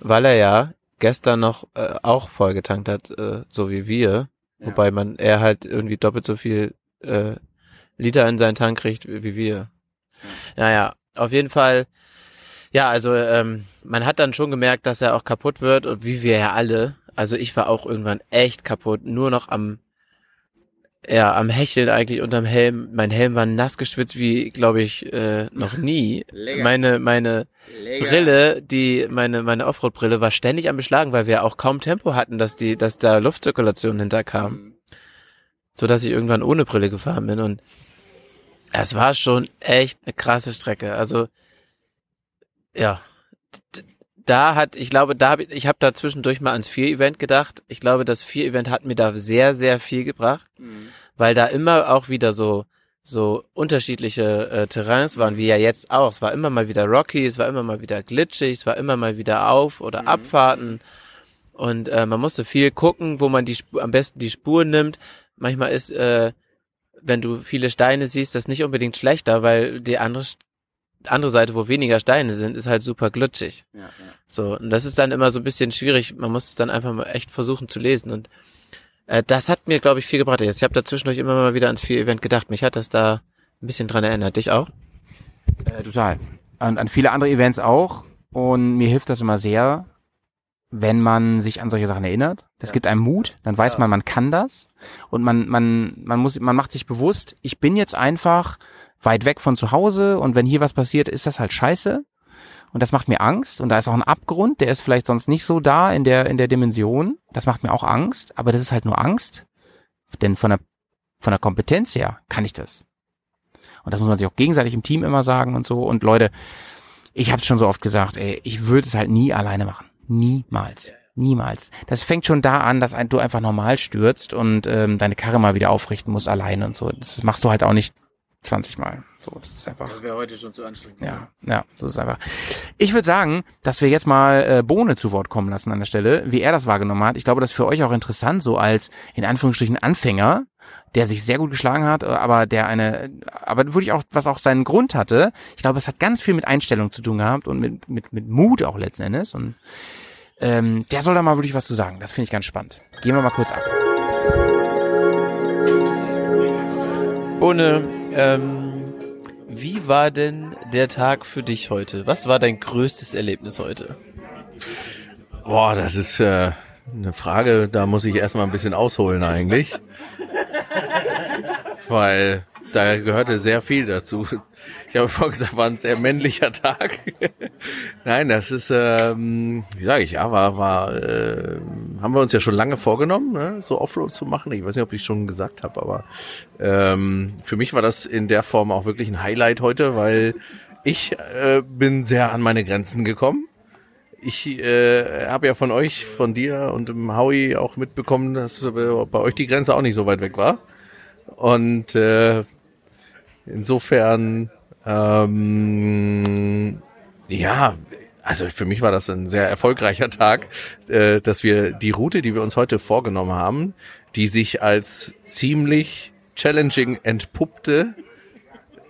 weil er ja gestern noch äh, auch voll getankt hat, äh, so wie wir. Wobei man er halt irgendwie doppelt so viel äh, Liter in seinen Tank kriegt wie wir. Naja, auf jeden Fall. Ja, also ähm, man hat dann schon gemerkt, dass er auch kaputt wird und wie wir ja alle. Also ich war auch irgendwann echt kaputt, nur noch am ja, am Hecheln eigentlich unterm Helm. Mein Helm war nass geschwitzt wie, glaube ich, äh, noch nie. Meine, meine Brille, die, meine, meine Offroad-Brille war ständig am Beschlagen, weil wir auch kaum Tempo hatten, dass die, dass da Luftzirkulation hinterkam. So dass ich irgendwann ohne Brille gefahren bin und es war schon echt eine krasse Strecke. Also, ja. Da hat, ich glaube, da hab ich, ich habe da zwischendurch mal ans Vier-Event gedacht. Ich glaube, das Vier-Event hat mir da sehr, sehr viel gebracht weil da immer auch wieder so so unterschiedliche äh, Terrains waren, wie ja jetzt auch. Es war immer mal wieder rocky, es war immer mal wieder glitschig, es war immer mal wieder Auf- oder Abfahrten. Und äh, man musste viel gucken, wo man die Sp am besten die Spur nimmt. Manchmal ist, äh, wenn du viele Steine siehst, das nicht unbedingt schlechter, weil die andere andere Seite, wo weniger Steine sind, ist halt super glitschig. So, und das ist dann immer so ein bisschen schwierig. Man muss es dann einfach mal echt versuchen zu lesen. Und äh, das hat mir, glaube ich, viel gebracht. Ich habe da zwischendurch immer mal wieder ans Vier-Event gedacht. Mich hat das da ein bisschen dran erinnert. Dich auch? Äh, total. Und an viele andere Events auch. Und mir hilft das immer sehr, wenn man sich an solche Sachen erinnert. Das gibt einem Mut, dann weiß man, man kann das. Und man, man, man muss, man macht sich bewusst, ich bin jetzt einfach weit weg von zu Hause und wenn hier was passiert, ist das halt scheiße. Und das macht mir Angst. Und da ist auch ein Abgrund, der ist vielleicht sonst nicht so da in der, in der Dimension. Das macht mir auch Angst. Aber das ist halt nur Angst. Denn von der, von der Kompetenz her kann ich das. Und das muss man sich auch gegenseitig im Team immer sagen und so. Und Leute, ich habe es schon so oft gesagt, ey, ich würde es halt nie alleine machen. Niemals. Niemals. Das fängt schon da an, dass ein, du einfach normal stürzt und ähm, deine Karre mal wieder aufrichten musst alleine und so. Das machst du halt auch nicht 20 Mal. So, das ist einfach. wäre heute schon zu anstrengend. Ja, ja, so ist es einfach. Ich würde sagen, dass wir jetzt mal äh, Bohne zu Wort kommen lassen an der Stelle, wie er das wahrgenommen hat. Ich glaube, das ist für euch auch interessant, so als in Anführungsstrichen Anfänger, der sich sehr gut geschlagen hat, äh, aber der eine, aber wirklich auch, was auch seinen Grund hatte. Ich glaube, es hat ganz viel mit Einstellung zu tun gehabt und mit, mit, mit Mut auch letzten Endes. Und ähm, der soll da mal wirklich was zu sagen. Das finde ich ganz spannend. Gehen wir mal kurz ab. Ohne, ähm, wie war denn der Tag für dich heute? Was war dein größtes Erlebnis heute? Boah, das ist äh, eine Frage, da muss ich erstmal ein bisschen ausholen eigentlich. Weil da gehörte sehr viel dazu. Ich habe vorhin gesagt, war ein sehr männlicher Tag. Nein, das ist, ähm, wie sage ich, ja, war, war, äh, haben wir uns ja schon lange vorgenommen, ne, so Offroad zu machen. Ich weiß nicht, ob ich schon gesagt habe, aber ähm, für mich war das in der Form auch wirklich ein Highlight heute, weil ich äh, bin sehr an meine Grenzen gekommen. Ich äh, habe ja von euch, von dir und dem Howie auch mitbekommen, dass äh, bei euch die Grenze auch nicht so weit weg war. Und äh, insofern, ähm, ja, also für mich war das ein sehr erfolgreicher Tag, äh, dass wir die Route, die wir uns heute vorgenommen haben, die sich als ziemlich challenging entpuppte,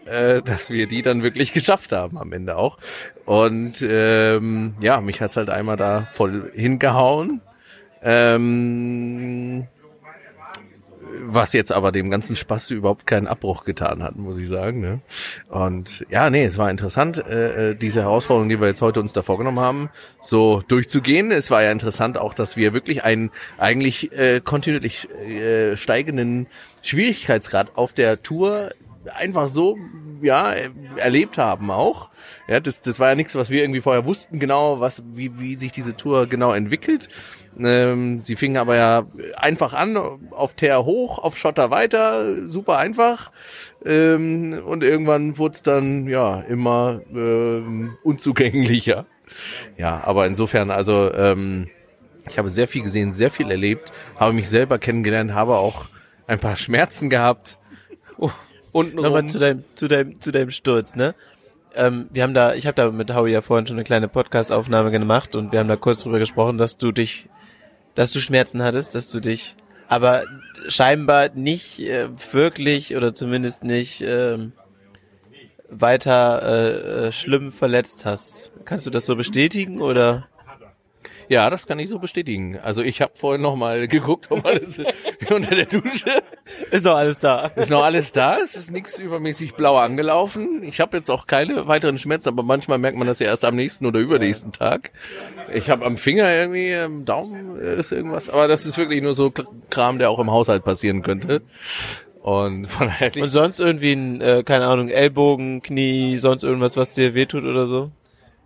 äh, dass wir die dann wirklich geschafft haben am Ende auch. Und ähm, ja, mich hat's halt einmal da voll hingehauen. Ähm, was jetzt aber dem ganzen Spaß überhaupt keinen Abbruch getan hat, muss ich sagen. Ne? Und ja, nee, es war interessant, äh, äh, diese Herausforderung, die wir jetzt heute uns da vorgenommen haben, so durchzugehen. Es war ja interessant auch, dass wir wirklich einen eigentlich äh, kontinuierlich äh, steigenden Schwierigkeitsgrad auf der Tour einfach so ja erlebt haben auch. Ja, das, das war ja nichts, was wir irgendwie vorher wussten, genau, was wie wie sich diese Tour genau entwickelt. Ähm, sie fingen aber ja einfach an, auf Teer hoch, auf Schotter weiter, super einfach. Ähm, und irgendwann wurde es dann ja immer ähm, unzugänglicher. Ja, aber insofern, also ähm, ich habe sehr viel gesehen, sehr viel erlebt, habe mich selber kennengelernt, habe auch ein paar Schmerzen gehabt. Oh. Nochmal zu deinem, zu deinem, zu deinem Sturz, ne? Ähm, wir haben da, ich habe da mit Howie ja vorhin schon eine kleine Podcast-Aufnahme gemacht und wir haben da kurz drüber gesprochen, dass du dich, dass du Schmerzen hattest, dass du dich, aber scheinbar nicht äh, wirklich oder zumindest nicht ähm, weiter äh, äh, schlimm verletzt hast. Kannst du das so bestätigen oder? Ja, das kann ich so bestätigen. Also ich habe vorhin noch mal geguckt, ob alles unter der Dusche Ist doch alles da. ist noch alles da. Es ist nichts übermäßig blau angelaufen. Ich habe jetzt auch keine weiteren Schmerzen, aber manchmal merkt man das ja erst am nächsten oder übernächsten Tag. Ich habe am Finger irgendwie, am Daumen ist irgendwas, aber das ist wirklich nur so Kram, der auch im Haushalt passieren könnte. Und von daher Und sonst irgendwie ein, äh, keine Ahnung, Ellbogen, Knie, sonst irgendwas, was dir wehtut oder so?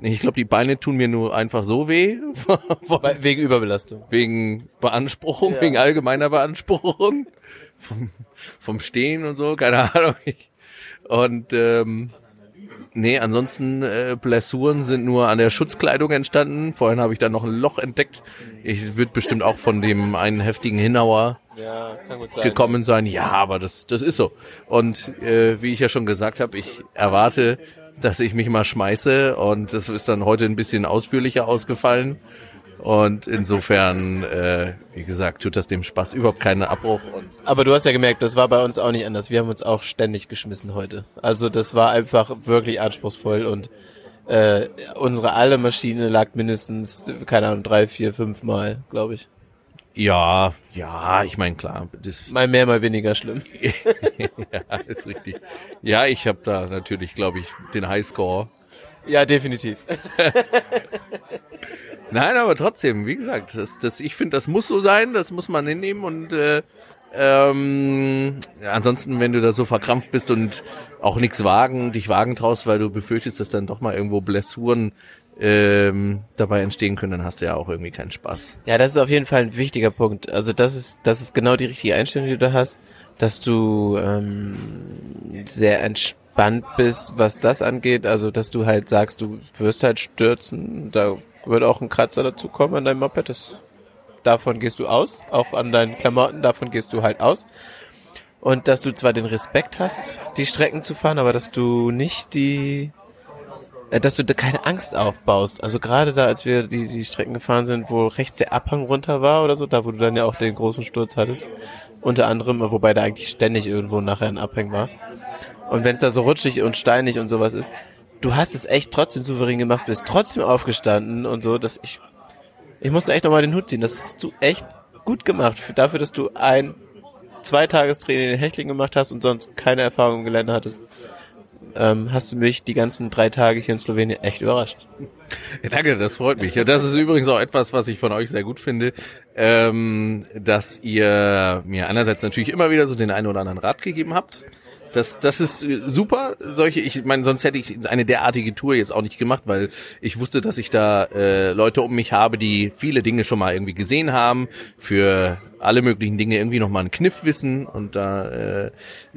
Ich glaube, die Beine tun mir nur einfach so weh. Wegen Überbelastung. wegen Beanspruchung, Ja. wegen allgemeiner Beanspruchung, vom, vom Stehen und so, keine Ahnung. Und ähm, nee, ansonsten äh, Blessuren sind nur an der Schutzkleidung entstanden. Vorhin habe ich da noch ein Loch entdeckt. Ich wird bestimmt auch von dem einen heftigen Hinauer Ja, kann gut sein. gekommen sein. Ja, aber das, das ist so. Und äh, wie ich ja schon gesagt habe, ich erwarte, dass ich mich mal schmeiße und das ist dann heute ein bisschen ausführlicher ausgefallen. Und insofern, äh, wie gesagt, tut das dem Spaß überhaupt keinen Abbruch. Aber du hast ja gemerkt, das war bei uns auch nicht anders. Wir haben uns auch ständig geschmissen heute. Also das war einfach wirklich anspruchsvoll und äh, unsere alle Maschine lag mindestens, keine Ahnung, drei, vier, fünf Mal, glaube ich. Ja, ja, ich meine klar, das Mal mehr, mal weniger schlimm. ja, ist richtig. Ja, ich habe da natürlich, glaube ich, den Highscore. Ja, definitiv. Nein, aber trotzdem, wie gesagt, das, das, ich finde, das muss so sein, das muss man hinnehmen und äh, ähm, ansonsten, wenn du da so verkrampft bist und auch nichts wagen, dich wagen traust, weil du befürchtest, dass dann doch mal irgendwo Blessuren ähm, dabei entstehen können, dann hast du ja auch irgendwie keinen Spaß. Ja, das ist auf jeden Fall ein wichtiger Punkt. Also das ist, das ist genau die richtige Einstellung, die du da hast, dass du ähm, sehr entspannt bist, was das angeht. Also dass du halt sagst, du wirst halt stürzen, da wird auch ein Kratzer dazu kommen an deinem Moped. Das, davon gehst du aus, auch an deinen Klamotten, davon gehst du halt aus. Und dass du zwar den Respekt hast, die Strecken zu fahren, aber dass du nicht die dass du da keine Angst aufbaust. Also gerade da, als wir die, die Strecken gefahren sind, wo rechts der Abhang runter war oder so, da wo du dann ja auch den großen Sturz hattest, unter anderem, wobei da eigentlich ständig irgendwo nachher ein Abhang war. Und wenn es da so rutschig und steinig und sowas ist, du hast es echt trotzdem souverän gemacht, bist trotzdem aufgestanden und so, dass ich, ich musste echt nochmal den Hut ziehen. Das hast du echt gut gemacht, für, dafür, dass du ein Zweitagestraining in Hechling gemacht hast und sonst keine Erfahrung im Gelände hattest ähm, hast du mich die ganzen drei Tage hier in Slowenien echt überrascht. Ja, danke, das freut mich. Und das ist übrigens auch etwas, was ich von euch sehr gut finde, ähm, dass ihr mir einerseits natürlich immer wieder so den einen oder anderen Rat gegeben habt, das, das ist äh, super. Solche, ich meine, sonst hätte ich eine derartige Tour jetzt auch nicht gemacht, weil ich wusste, dass ich da äh, Leute um mich habe, die viele Dinge schon mal irgendwie gesehen haben, für alle möglichen Dinge irgendwie noch mal einen Kniff wissen und da äh,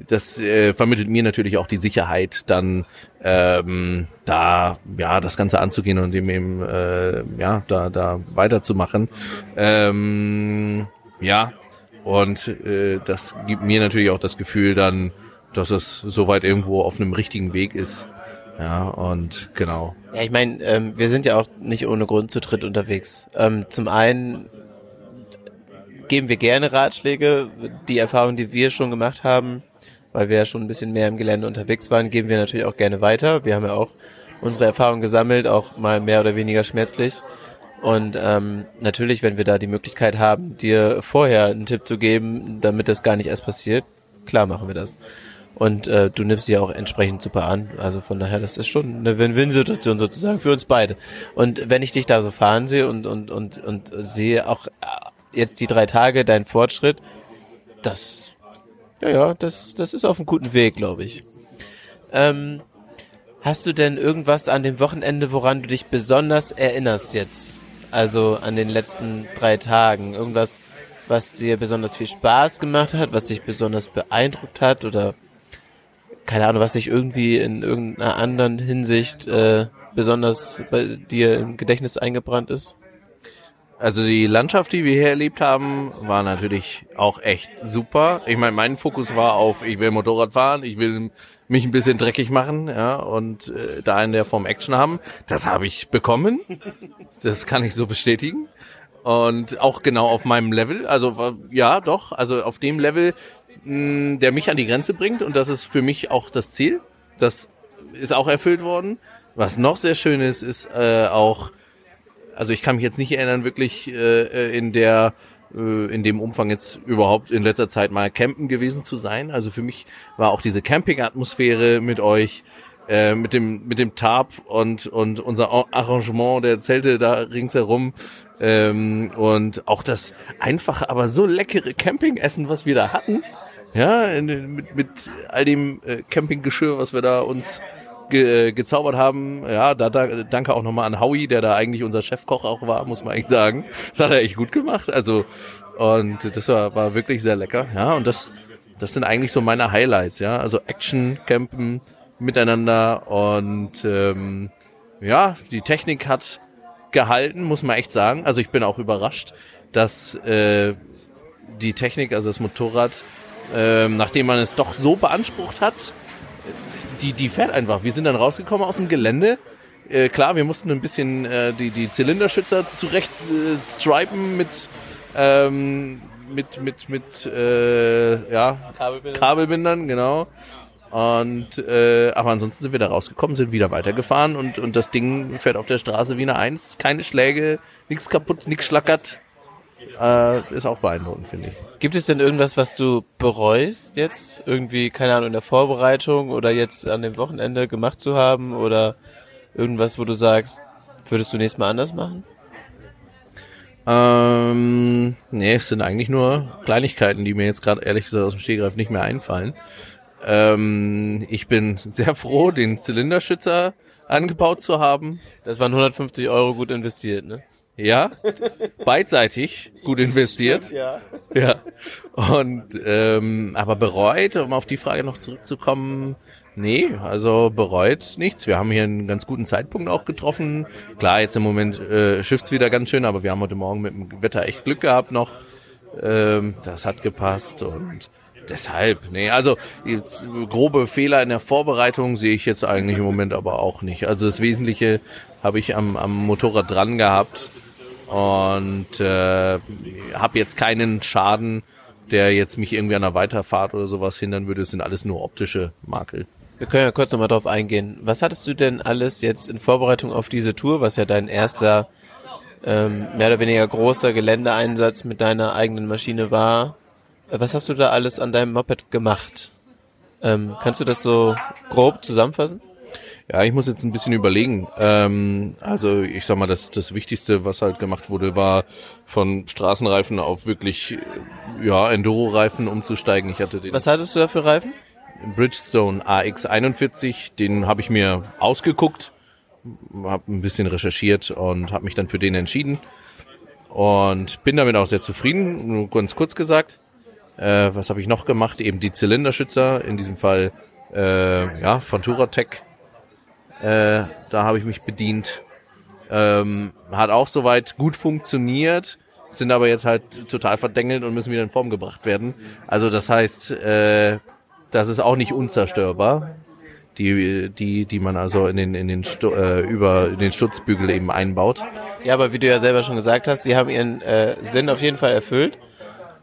das äh, vermittelt mir natürlich auch die Sicherheit, dann ähm, da ja das Ganze anzugehen und dem eben äh, ja da da weiterzumachen. Ähm, ja und äh, das gibt mir natürlich auch das Gefühl dann, dass es soweit irgendwo auf einem richtigen Weg ist. Ja, und genau. Ja, ich meine, ähm, wir sind ja auch nicht ohne Grund zu dritt unterwegs. Ähm, zum einen geben wir gerne Ratschläge. Die Erfahrung, die wir schon gemacht haben, weil wir ja schon ein bisschen mehr im Gelände unterwegs waren, geben wir natürlich auch gerne weiter. Wir haben ja auch unsere Erfahrungen gesammelt, auch mal mehr oder weniger schmerzlich. Und ähm, natürlich, wenn wir da die Möglichkeit haben, dir vorher einen Tipp zu geben, damit das gar nicht erst passiert, klar machen wir das. Und äh, du nimmst sie auch entsprechend super an. Also von daher, das ist schon eine Win-Win-Situation sozusagen für uns beide. Und wenn ich dich da so fahren sehe und, und, und, und sehe auch jetzt die drei Tage, dein Fortschritt, das, ja, ja, das, das ist auf einem guten Weg, glaube ich. Ähm, hast du denn irgendwas an dem Wochenende, woran du dich besonders erinnerst jetzt? Also an den letzten drei Tagen? Irgendwas, was dir besonders viel Spaß gemacht hat, was dich besonders beeindruckt hat oder keine Ahnung, was dich irgendwie in irgendeiner anderen Hinsicht äh, besonders bei dir im Gedächtnis eingebrannt ist? Also die Landschaft, die wir hier erlebt haben, war natürlich auch echt super. Ich meine, mein Fokus war auf, ich will Motorrad fahren, ich will mich ein bisschen dreckig machen, ja, und äh, da in der Form Action haben. Das habe ich bekommen. Das kann ich so bestätigen. Und auch genau auf meinem Level. Also ja, doch. Also auf dem Level, mh, der mich an die Grenze bringt. Und das ist für mich auch das Ziel. Das ist auch erfüllt worden. Was noch sehr schön ist, ist äh, auch, also ich kann mich jetzt nicht erinnern, wirklich äh, in der äh, in dem Umfang jetzt überhaupt in letzter Zeit mal campen gewesen zu sein. Also für mich war auch diese Camping-Atmosphäre mit euch, äh, mit dem mit dem Tarp und und unser Arrangement der Zelte da ringsherum ähm, und auch das einfache, aber so leckere Campingessen, was wir da hatten. Ja, in, mit, mit all dem äh, Campinggeschirr, was wir da uns ge, gezaubert haben. Ja, da, da danke auch nochmal an Howie, der da eigentlich unser Chefkoch auch war, muss man eigentlich sagen. Das hat er echt gut gemacht. Also und das war, war wirklich sehr lecker. Ja, und das das sind eigentlich so meine Highlights. Ja, also Action, Campen miteinander und ähm, ja, die Technik hat gehalten, muss man echt sagen. Also ich bin auch überrascht, dass äh, die Technik, also das Motorrad, äh, nachdem man es doch so beansprucht hat, die, die fährt einfach. Wir sind dann rausgekommen aus dem Gelände. Äh, klar, wir mussten ein bisschen äh, die, die Zylinderschützer zurecht äh, stripen mit, ähm, mit, mit, mit äh, ja, Kabelbindern. Kabelbindern, genau. Und äh, aber ansonsten sind wir da rausgekommen, sind wieder weitergefahren und, und das Ding fährt auf der Straße wie eine Eins. Keine Schläge, nichts kaputt, nichts schlackert. Äh, ist auch beeindruckend, finde ich. Gibt es denn irgendwas, was du bereust jetzt? Irgendwie, keine Ahnung, in der Vorbereitung oder jetzt an dem Wochenende gemacht zu haben oder irgendwas, wo du sagst, würdest du nächstes Mal anders machen? Ähm, nee, es sind eigentlich nur Kleinigkeiten, die mir jetzt gerade ehrlich gesagt aus dem Stehgreif nicht mehr einfallen. Ähm, ich bin sehr froh, den Zylinderschützer angebaut zu haben. Das waren 150 Euro gut investiert, ne? Ja, beidseitig gut investiert. ja. Ja. Und ähm, aber bereut, um auf die Frage noch zurückzukommen, nee, also bereut nichts. Wir haben hier einen ganz guten Zeitpunkt auch getroffen. Klar, jetzt im Moment äh, schifft's wieder ganz schön, aber wir haben heute Morgen mit dem Wetter echt Glück gehabt noch. Ähm, das hat gepasst und deshalb, nee, also jetzt grobe Fehler in der Vorbereitung sehe ich jetzt eigentlich im Moment aber auch nicht. Also das Wesentliche habe ich am, am Motorrad dran gehabt und äh, habe jetzt keinen Schaden, der jetzt mich irgendwie an einer Weiterfahrt oder sowas hindern würde. Es sind alles nur optische Makel. Wir können ja kurz nochmal drauf eingehen. Was hattest du denn alles jetzt in Vorbereitung auf diese Tour, was ja dein erster ähm, mehr oder weniger großer Geländeeinsatz mit deiner eigenen Maschine war? Äh, Was hast du da alles an deinem Moped gemacht? Ähm, kannst du das so grob zusammenfassen? Ja, ich muss jetzt ein bisschen überlegen. Ähm, also ich sag mal, das, das Wichtigste, was halt gemacht wurde, war von Straßenreifen auf wirklich ja Enduro-Reifen umzusteigen. Ich hatte den Was hattest du da für Reifen? Bridgestone AX41, den habe ich mir ausgeguckt, habe ein bisschen recherchiert und habe mich dann für den entschieden und bin damit auch sehr zufrieden. Nur ganz kurz gesagt, äh, was habe ich noch gemacht? Eben die Zylinderschützer, in diesem Fall äh, ja von Turatec. Äh, da habe ich mich bedient. Ähm, hat auch soweit gut funktioniert, sind aber jetzt halt total verdengelt und müssen wieder in Form gebracht werden. Also das heißt, äh, das ist auch nicht unzerstörbar. Die, die, die man also in den, in den, Stu äh, über den Stutzbügel eben einbaut. Ja, aber wie du ja selber schon gesagt hast, die haben ihren äh, Sinn auf jeden Fall erfüllt.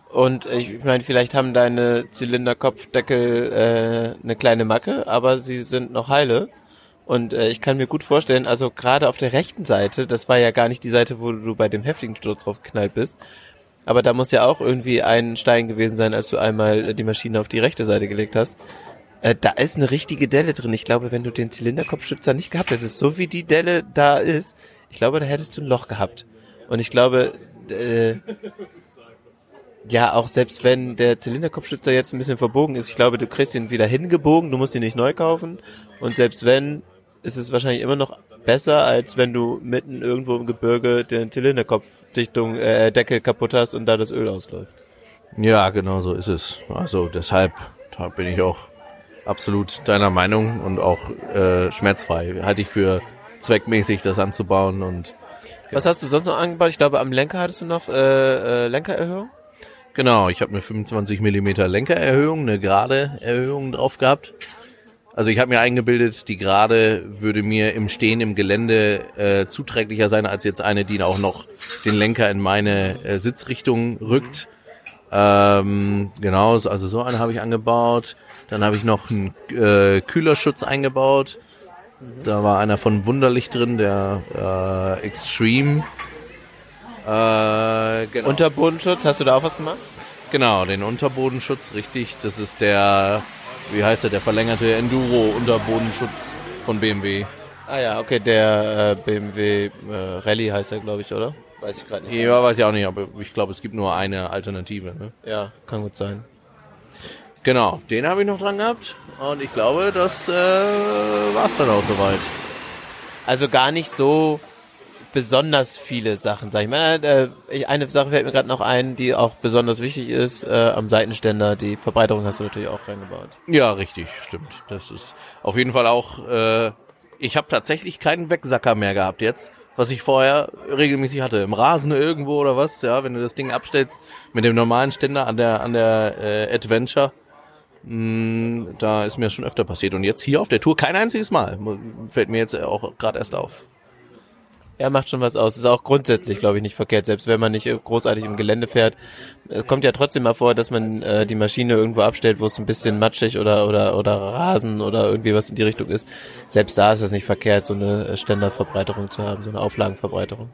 Und ich meine, vielleicht haben deine Zylinderkopfdeckel äh, eine kleine Macke, aber sie sind noch heile. Und äh, ich kann mir gut vorstellen, also gerade auf der rechten Seite, das war ja gar nicht die Seite, wo du bei dem heftigen Sturz drauf geknallt bist, aber da muss ja auch irgendwie ein Stein gewesen sein, als du einmal äh, die Maschine auf die rechte Seite gelegt hast. Äh, da ist eine richtige Delle drin. Ich glaube, wenn du den Zylinderkopfschützer nicht gehabt hättest, so wie die Delle da ist, ich glaube, da hättest du ein Loch gehabt. Und ich glaube, äh, ja, auch selbst wenn der Zylinderkopfschützer jetzt ein bisschen verbogen ist, ich glaube, du kriegst ihn wieder hingebogen, du musst ihn nicht neu kaufen. Und selbst wenn, ist es wahrscheinlich immer noch besser, als wenn du mitten irgendwo im Gebirge den Zylinderkopfdichtung, äh, Deckel kaputt hast und da das Öl ausläuft. Ja, genau so ist es. Also deshalb da bin ich auch absolut deiner Meinung und auch äh, schmerzfrei. Halte ich für zweckmäßig, das anzubauen und Was hast du sonst noch angebaut? Ich glaube, am Lenker hattest du noch äh, äh, Lenkererhöhung. Genau, ich habe eine 25 Millimeter Lenkererhöhung, eine gerade Erhöhung drauf gehabt. Also ich habe mir eingebildet, die gerade würde mir im Stehen im Gelände äh, zuträglicher sein als jetzt eine, die auch noch den Lenker in meine äh, Sitzrichtung rückt. Ähm, genau, so- also so eine habe ich angebaut. Dann habe ich noch einen äh, Kühlerschutz eingebaut. Da war einer von Wunderlich drin, der äh, Extreme. Äh, genau. Unterbodenschutz, hast du da auch was gemacht? Genau, den Unterbodenschutz, richtig. Das ist der, wie heißt der, der verlängerte Enduro-Unterbodenschutz von BMW. Ah ja, okay, der äh, BMW äh, Rallye heißt er, glaube ich, oder? Weiß ich gerade nicht. Ja, weiß ich auch nicht, aber ich glaube, es gibt nur eine Alternative. Ne? Ja, kann gut sein. Genau, den habe ich noch dran gehabt. Und ich glaube, das äh, war's dann auch soweit. Also gar nicht so besonders viele Sachen, sag ich mal. Äh, ich- eine Sache fällt mir gerade noch ein, die auch besonders wichtig ist, äh, am Seitenständer, die Verbreiterung hast du natürlich auch reingebaut. Ja, richtig, stimmt. Das ist auf jeden Fall auch. Äh, ich habe tatsächlich keinen Wegsacker mehr gehabt jetzt, was ich vorher regelmäßig hatte. Im Rasen irgendwo oder was, ja, wenn du das Ding abstellst mit dem normalen Ständer an der an der äh, Adventure. mh, Da ist mir das schon öfter passiert. Und jetzt hier auf der Tour kein einziges Mal. Fällt mir jetzt auch gerade erst auf. Ja, macht schon was aus. Ist auch grundsätzlich, glaube ich, nicht verkehrt, selbst wenn man nicht äh, großartig im Gelände fährt. Es kommt ja trotzdem mal vor, dass man äh, die Maschine irgendwo abstellt, wo es ein bisschen matschig oder oder oder Rasen oder irgendwie was in die Richtung ist. Selbst da ist es nicht verkehrt, so eine äh, Ständerverbreiterung zu haben, so eine Auflagenverbreiterung.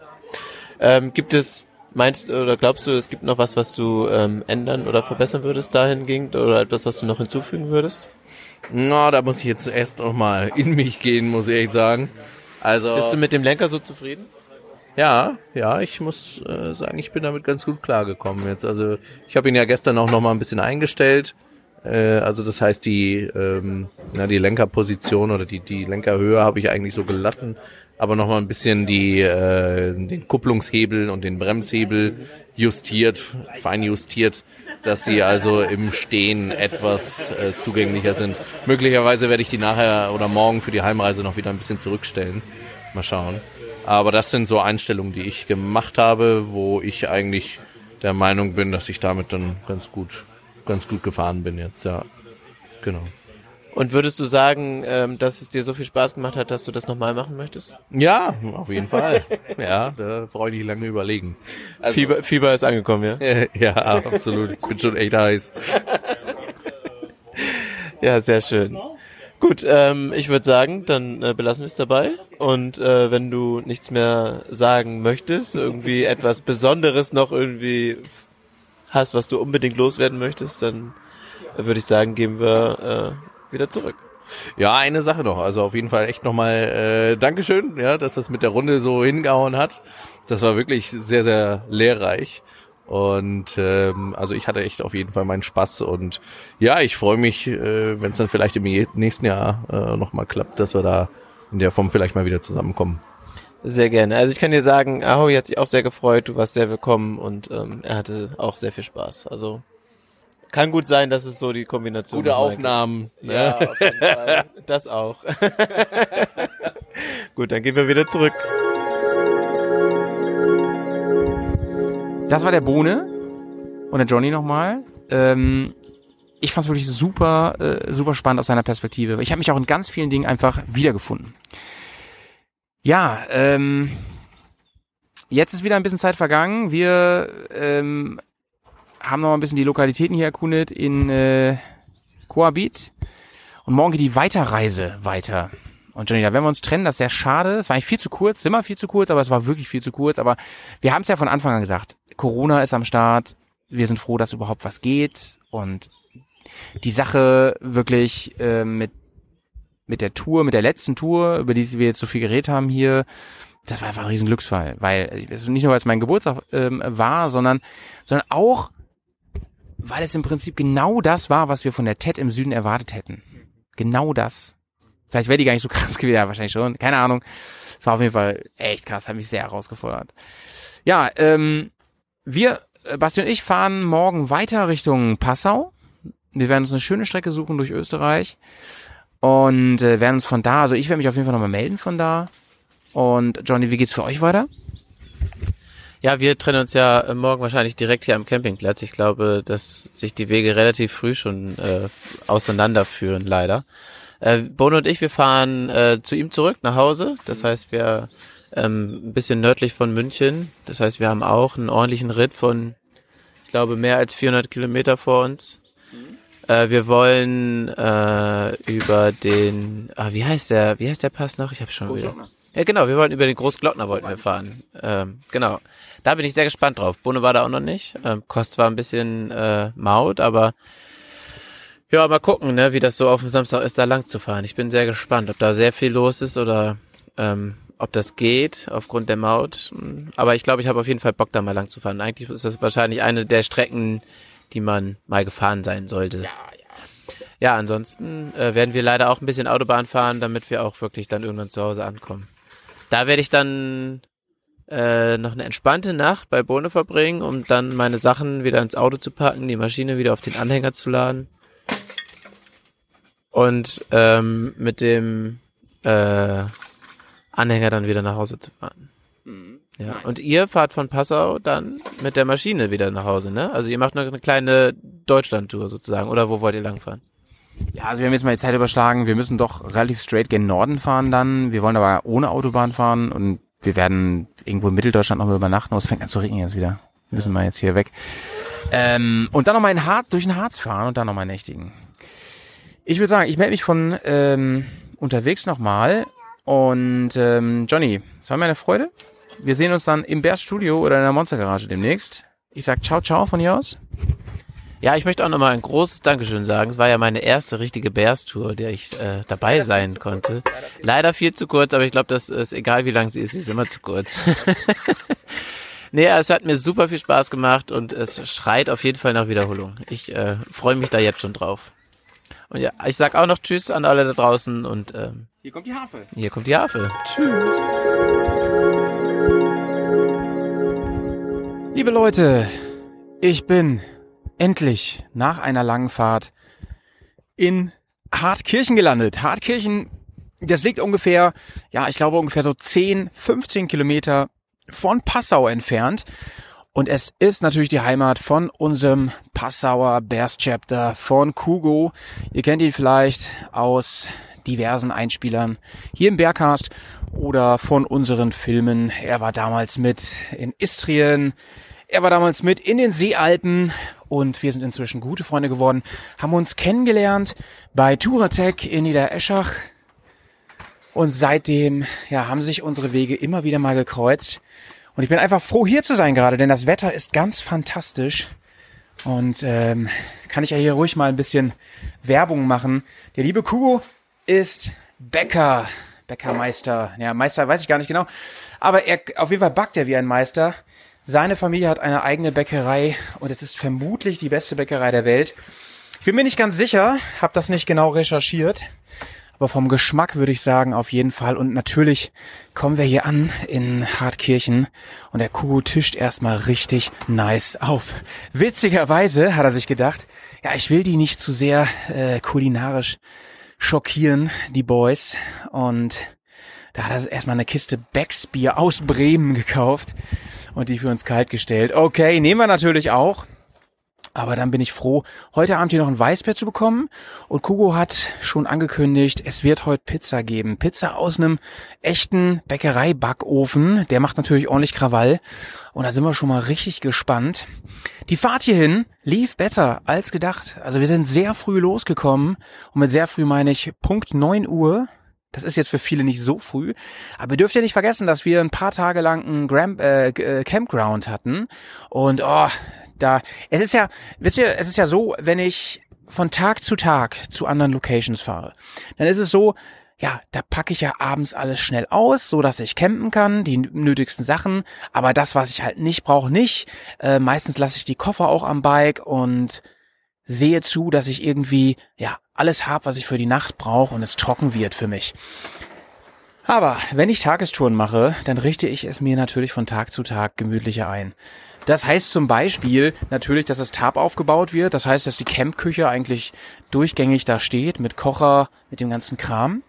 Ähm, gibt es, meinst oder glaubst du, es gibt noch was, was du ähm, ändern oder verbessern würdest dahingehend oder etwas, was du noch hinzufügen würdest? Na, da muss ich jetzt erst noch mal in mich gehen, muss ich ehrlich sagen. Also Bist du mit dem Lenker so zufrieden? Ja, ja, ich muss äh, sagen, ich bin damit ganz gut klargekommen jetzt. Also ich habe ihn ja gestern auch noch mal ein bisschen eingestellt. Äh, also das heißt, die, ähm, na, die Lenkerposition oder die, die Lenkerhöhe habe ich eigentlich so gelassen, aber noch mal ein bisschen die, äh, den Kupplungshebel und den Bremshebel justiert, fein justiert, dass sie also im Stehen etwas äh, zugänglicher sind. Möglicherweise werde ich die nachher oder morgen für die Heimreise noch wieder ein bisschen zurückstellen. Mal schauen. Aber das sind so Einstellungen, die ich gemacht habe, wo ich eigentlich der Meinung bin, dass ich damit dann ganz gut, ganz gut gefahren bin jetzt, ja. Genau. Und würdest du sagen, ähm, dass es dir so viel Spaß gemacht hat, dass du das nochmal machen möchtest? Ja, auf jeden Fall. Ja, da brauche ich nicht lange überlegen. Fieber, Fieber ist angekommen, ja? Äh, Ja, absolut. Ich bin schon echt heiß. Ja, sehr schön. Gut, ähm, ich würde sagen, dann äh, belassen wir es dabei. Und äh, wenn du nichts mehr sagen möchtest, irgendwie etwas Besonderes noch irgendwie hast, was du unbedingt loswerden möchtest, dann äh, würde ich sagen, gehen wir äh, wieder zurück. Ja, eine Sache noch. Also auf jeden Fall echt nochmal äh, Dankeschön, ja, dass das mit der Runde so hingehauen hat. Das war wirklich sehr, sehr lehrreich. Und ähm, also ich hatte echt auf jeden Fall meinen Spaß und ja, ich freue mich, äh, wenn es dann vielleicht im nächsten Jahr äh, nochmal klappt, dass wir da in der Form vielleicht mal wieder zusammenkommen. Sehr gerne. Also ich kann dir sagen, Ahoy hat sich auch sehr gefreut, du warst sehr willkommen und ähm, er hatte auch sehr viel Spaß. Also kann gut sein, dass es so die Kombination Gute Aufnahmen. gibt. Ja, auf jeden Fall. Das auch. gut, dann gehen wir wieder zurück. Das war der Bohne und der Johnny nochmal. Ähm, ich fand es wirklich super, äh, super spannend aus seiner Perspektive. Ich habe mich auch in ganz vielen Dingen einfach wiedergefunden. Ja, ähm, jetzt ist wieder ein bisschen Zeit vergangen. Wir ähm, haben noch ein bisschen die Lokalitäten hier erkundet in äh, Coabit. Und morgen geht die Weiterreise weiter. Und Johnny, da werden wir uns trennen, das ist sehr schade. Es war eigentlich viel zu kurz, wir viel zu kurz, aber es war wirklich viel zu kurz. Aber wir haben es ja von Anfang an gesagt. Corona ist am Start. Wir sind froh, dass überhaupt was geht. Und die Sache wirklich äh, mit, mit der Tour, mit der letzten Tour, über die wir jetzt so viel geredet haben hier, das war einfach ein riesen Glücksfall. Weil, es nicht nur, weil es mein Geburtstag ähm, war, sondern, sondern auch, weil es im Prinzip genau das war, was wir von der TED im Süden erwartet hätten. Genau das. Vielleicht wäre die gar nicht so krass gewesen, ja, wahrscheinlich schon, keine Ahnung. Es war auf jeden Fall echt krass, hat mich sehr herausgefordert. Ja, ähm, wir, äh, Basti und ich, fahren morgen weiter Richtung Passau. Wir werden uns eine schöne Strecke suchen durch Österreich und äh, werden uns von da, also ich werde mich auf jeden Fall nochmal melden von da. Und Johnny, wie geht's für euch weiter? Ja, wir trennen uns ja äh, morgen wahrscheinlich direkt hier am Campingplatz. Ich glaube, dass sich die Wege relativ früh schon äh, auseinanderführen, leider. Äh, Bono und ich, wir fahren äh, zu ihm zurück nach Hause. Das heißt, wir ähm, ein bisschen nördlich von München. Das heißt, wir haben auch einen ordentlichen Ritt von, ich glaube, mehr als 400 Kilometer vor uns. Äh, wir wollen äh, über den, ah, wie heißt der, wie heißt der Pass noch? Ich habe schon wieder. Ja, genau, wir wollten über den Großglockner wollten wir fahren. Ähm, genau. Da bin ich sehr gespannt drauf. Bohne war da auch noch nicht. Ähm, Kost war ein bisschen äh, Maut, aber ja, mal gucken, ne, wie das so auf dem Samstag ist, da lang zu fahren. Ich bin sehr gespannt, ob da sehr viel los ist oder ähm, ob das geht aufgrund der Maut. Aber ich glaube, ich habe auf jeden Fall Bock, da mal lang zu fahren. Eigentlich ist das wahrscheinlich eine der Strecken, die man mal gefahren sein sollte. Ja, ja. Ja, ansonsten äh, werden wir leider auch ein bisschen Autobahn fahren, damit wir auch wirklich dann irgendwann zu Hause ankommen. Da werde ich dann äh, noch eine entspannte Nacht bei Bohne verbringen, um dann meine Sachen wieder ins Auto zu packen, die Maschine wieder auf den Anhänger zu laden und ähm, mit dem äh, Anhänger dann wieder nach Hause zu fahren. Ja, und ihr fahrt von Passau dann mit der Maschine wieder nach Hause, ne? Also ihr macht noch eine kleine Deutschland-Tour sozusagen, oder wo wollt ihr langfahren? Ja, also wir haben jetzt mal die Zeit überschlagen. Wir müssen doch relativ straight gen Norden fahren dann. Wir wollen aber ohne Autobahn fahren und wir werden irgendwo in Mitteldeutschland noch mal übernachten. Oh, es fängt an zu regnen jetzt wieder. Müssen wir jetzt hier weg. Ähm, und dann nochmal in Harz, durch den Harz fahren und dann nochmal nächtigen. Ich würde sagen, ich melde mich von ähm, unterwegs nochmal. Und ähm, Johnny, es war mir eine Freude. Wir sehen uns dann im Bears Studio oder in der Monstergarage demnächst. Ich sag ciao, ciao von hier aus. Ja, ich möchte auch nochmal ein großes Dankeschön sagen. Es war ja meine erste richtige Bears-Tour, der ich äh, dabei sein konnte. Leider viel zu kurz, aber ich glaube, das ist egal, wie lang sie ist, sie ist immer zu kurz. nee, es hat mir super viel Spaß gemacht und es schreit auf jeden Fall nach Wiederholung. Ich äh, freue mich da jetzt schon drauf. Und ja, ich sag auch noch Tschüss an alle da draußen und ähm, Hier kommt die Harfe. hier kommt die Harfe. Tschüss. Liebe Leute, ich bin endlich nach einer langen Fahrt in Hartkirchen gelandet. Hartkirchen, das liegt ungefähr, ja, ich glaube ungefähr so 10, 15 Kilometer von Passau entfernt. Und es ist natürlich die Heimat von unserem Passauer Bears Chapter von Kugo. Ihr kennt ihn vielleicht aus diversen Einspielern hier im Bergcast oder von unseren Filmen. Er war damals mit in Istrien, er war damals mit in den Seealpen und wir sind inzwischen gute Freunde geworden, haben uns kennengelernt bei Touratec in Niedereschach und seitdem ja, haben sich unsere Wege immer wieder mal gekreuzt. Und ich bin einfach froh, hier zu sein gerade, denn das Wetter ist ganz fantastisch. Und ähm, kann ich ja hier ruhig mal ein bisschen Werbung machen. Der liebe Kugo ist Bäcker, Bäckermeister. Ja, Meister weiß ich gar nicht genau. Aber er auf jeden Fall backt er wie ein Meister. Seine Familie hat eine eigene Bäckerei und es ist vermutlich die beste Bäckerei der Welt. Ich bin mir nicht ganz sicher, habe das nicht genau recherchiert, aber vom Geschmack würde ich sagen auf jeden Fall. Und natürlich kommen wir hier an in Hartkirchen und der Kugu tischt erstmal richtig nice auf. Witzigerweise hat er sich gedacht, ja, ich will die nicht zu sehr äh, kulinarisch schockieren, die Boys. Und da hat er erstmal eine Kiste Becksbier aus Bremen gekauft und die für uns kalt gestellt. Okay, nehmen wir natürlich auch. Aber dann bin ich froh, heute Abend hier noch ein Weißbier zu bekommen. Und Kugo hat schon angekündigt, es wird heute Pizza geben. Pizza aus einem echten Bäckereibackofen. Der macht natürlich ordentlich Krawall. Und da sind wir schon mal richtig gespannt. Die Fahrt hierhin lief besser als gedacht. Also wir sind sehr früh losgekommen. Und mit sehr früh meine ich Punkt 9 Uhr. Das ist jetzt für viele nicht so früh. Aber ihr dürft ja nicht vergessen, dass wir ein paar Tage lang ein Gram äh, äh, Campground hatten. Und oh, da, es ist ja, wisst ihr, es ist ja so, wenn ich von Tag zu Tag zu anderen Locations fahre, dann ist es so, ja, da packe ich ja abends alles schnell aus, so dass ich campen kann, die nötigsten Sachen, aber das, was ich halt nicht brauche, nicht. Äh, meistens lasse ich die Koffer auch am Bike und sehe zu, dass ich irgendwie, ja, alles habe, was ich für die Nacht brauche und es trocken wird für mich. Aber wenn ich Tagestouren mache, dann richte ich es mir natürlich von Tag zu Tag gemütlicher ein. Das heißt zum Beispiel natürlich, dass das Tarp aufgebaut wird. Das heißt, dass die Campküche eigentlich durchgängig da steht mit Kocher, mit dem ganzen Kram.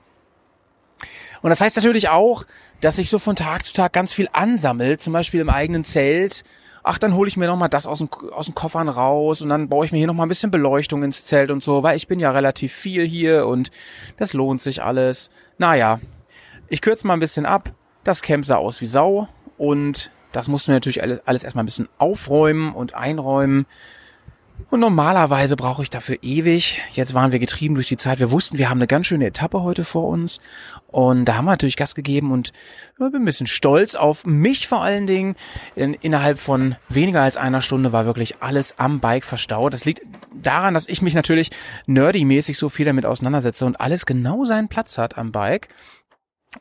Und das heißt natürlich auch, dass sich so von Tag zu Tag ganz viel ansammelt, zum Beispiel im eigenen Zelt. Ach, dann hole ich mir nochmal das aus den, aus den Koffern raus und dann baue ich mir hier nochmal ein bisschen Beleuchtung ins Zelt und so, weil ich bin ja relativ viel hier und das lohnt sich alles. Naja, ich kürze mal ein bisschen ab. Das Camp sah aus wie Sau und das mussten wir natürlich alles, alles erstmal ein bisschen aufräumen und einräumen. Und normalerweise brauche ich dafür ewig. Jetzt waren wir getrieben durch die Zeit. Wir wussten, wir haben eine ganz schöne Etappe heute vor uns. Und da haben wir natürlich Gas gegeben und bin ein bisschen stolz auf mich vor allen Dingen. In, innerhalb von weniger als einer Stunde war wirklich alles am Bike verstaut. Das liegt daran, dass ich mich natürlich nerdy-mäßig so viel damit auseinandersetze und alles genau seinen Platz hat am Bike.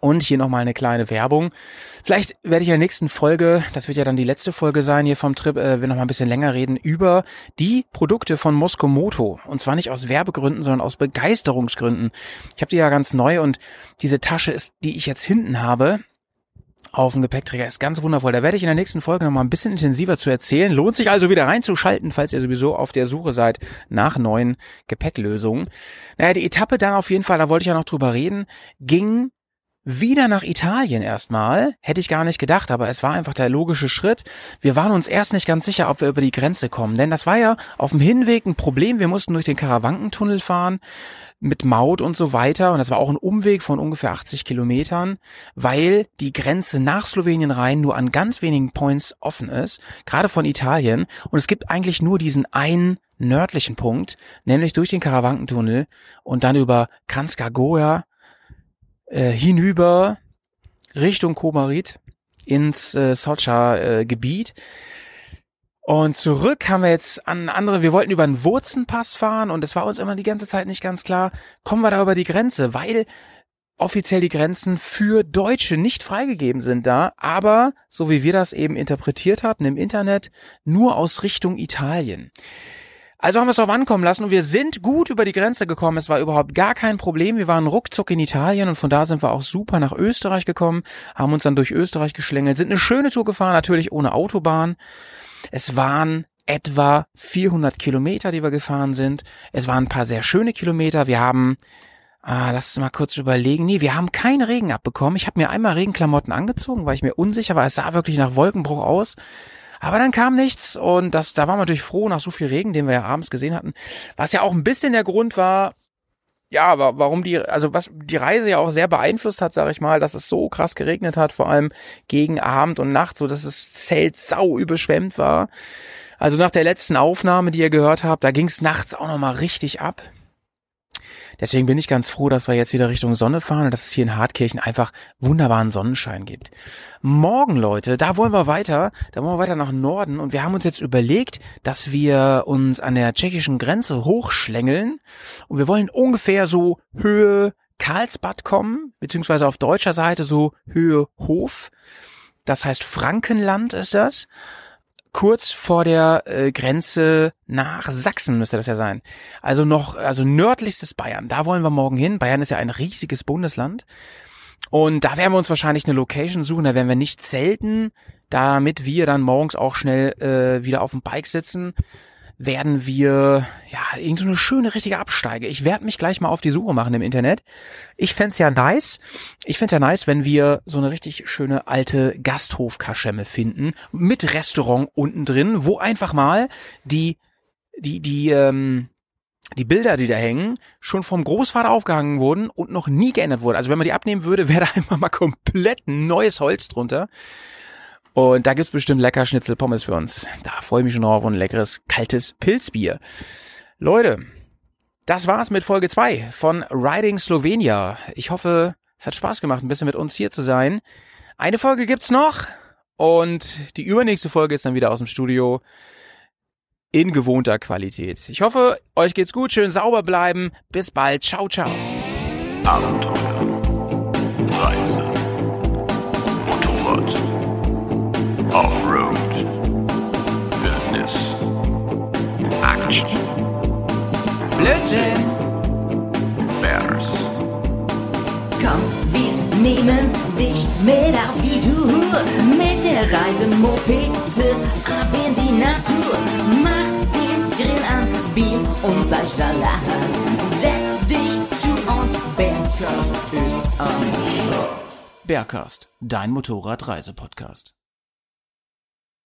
Und hier nochmal eine kleine Werbung. Vielleicht werde ich in der nächsten Folge, das wird ja dann die letzte Folge sein hier vom Trip, äh, wir noch mal ein bisschen länger reden über die Produkte von Moskomoto. Und zwar nicht aus Werbegründen, sondern aus Begeisterungsgründen. Ich habe die ja ganz neu und diese Tasche ist, die ich jetzt hinten habe, auf dem Gepäckträger ist ganz wundervoll. Da werde ich in der nächsten Folge noch mal ein bisschen intensiver zu erzählen. Lohnt sich also wieder reinzuschalten, falls ihr sowieso auf der Suche seid nach neuen Gepäcklösungen. Naja, die Etappe dann auf jeden Fall, da wollte ich ja noch drüber reden, ging wieder nach Italien erstmal. Hätte ich gar nicht gedacht, aber es war einfach der logische Schritt. Wir waren uns erst nicht ganz sicher, ob wir über die Grenze kommen, denn das war ja auf dem Hinweg ein Problem. Wir mussten durch den Karawankentunnel fahren mit Maut und so weiter. Und das war auch ein Umweg von ungefähr 80 Kilometern, weil die Grenze nach Slowenien rein nur an ganz wenigen Points offen ist, gerade von Italien. Und es gibt eigentlich nur diesen einen nördlichen Punkt, nämlich durch den Karawankentunnel und dann über Kranjska äh, hinüber Richtung Komarit ins äh, Socha-Gebiet. Äh, und zurück haben wir jetzt an andere, wir wollten über einen Wurzenpass fahren und es war uns immer die ganze Zeit nicht ganz klar, kommen wir da über die Grenze, weil offiziell die Grenzen für Deutsche nicht freigegeben sind da, aber so wie wir das eben interpretiert hatten im Internet, nur aus Richtung Italien. Also haben wir es drauf ankommen lassen und wir sind gut über die Grenze gekommen. Es war überhaupt gar kein Problem. Wir waren ruckzuck in Italien und von da sind wir auch super nach Österreich gekommen, haben uns dann durch Österreich geschlängelt, sind eine schöne Tour gefahren, natürlich ohne Autobahn. Es waren etwa 400 Kilometer, die wir gefahren sind. Es waren ein paar sehr schöne Kilometer. Wir haben Ah, lass uns mal kurz überlegen. Nee, wir haben keinen Regen abbekommen. Ich habe mir einmal Regenklamotten angezogen, weil ich mir unsicher war. Es sah wirklich nach Wolkenbruch aus. Aber dann kam nichts und das, da waren wir natürlich froh nach so viel Regen, den wir ja abends gesehen hatten. Was ja auch ein bisschen der Grund war, ja, warum die, also was die Reise ja auch sehr beeinflusst hat, sage ich mal, dass es so krass geregnet hat, vor allem gegen Abend und Nacht, so dass das Zelt sau überschwemmt war. Also nach der letzten Aufnahme, die ihr gehört habt, da ging es nachts auch nochmal richtig ab. Deswegen bin ich ganz froh, dass wir jetzt wieder Richtung Sonne fahren und dass es hier in Hartkirchen einfach wunderbaren Sonnenschein gibt. Morgen, Leute, da wollen wir weiter, da wollen wir weiter nach Norden und wir haben uns jetzt überlegt, dass wir uns an der tschechischen Grenze hochschlängeln und wir wollen ungefähr so Höhe Karlsbad kommen, beziehungsweise auf deutscher Seite so Höhe Hof. Das heißt Frankenland ist das. Kurz vor der äh, Grenze nach Sachsen müsste das ja sein. Also noch, also nördlichstes Bayern. Da wollen wir morgen hin. Bayern ist ja ein riesiges Bundesland. Und da werden wir uns wahrscheinlich eine Location suchen. Da werden wir nicht zelten, damit wir dann morgens auch schnell äh, wieder auf dem Bike sitzen werden wir ja irgend so eine schöne richtige Absteige. Ich werde mich gleich mal auf die Suche machen im Internet. Ich fänd's ja nice. Ich fänd's ja nice, wenn wir so eine richtig schöne alte Gasthofkaschemme finden mit Restaurant unten drin, wo einfach mal die die die ähm, die Bilder, die da hängen, schon vom Großvater aufgehangen wurden und noch nie geändert wurden. Also wenn man die abnehmen würde, wäre da einfach mal komplett neues Holz drunter. Und da gibt's bestimmt lecker Schnitzel Pommes für uns. Da freue ich mich schon drauf ein leckeres kaltes Pilzbier. Leute, das war's mit Folge 2 von Riding Slovenia. Ich hoffe, es hat Spaß gemacht, ein bisschen mit uns hier zu sein. Eine Folge gibt's noch und die übernächste Folge ist dann wieder aus dem Studio in gewohnter Qualität. Ich hoffe, euch geht's gut, schön sauber bleiben. Bis bald. Ciao, ciao. Abenteuer, Reise, Motorrad, Offroad, Wildnis, Action, Blödsinn! Bears, Komm, wir nehmen dich mit auf die Tour. Mit der Reisemopete ab in die Natur. Mach den Grill an, Bier und Fleischsalat. Setz dich zu uns, Bergkast ist am Start. Bergcast, dein Motorradreisepodcast.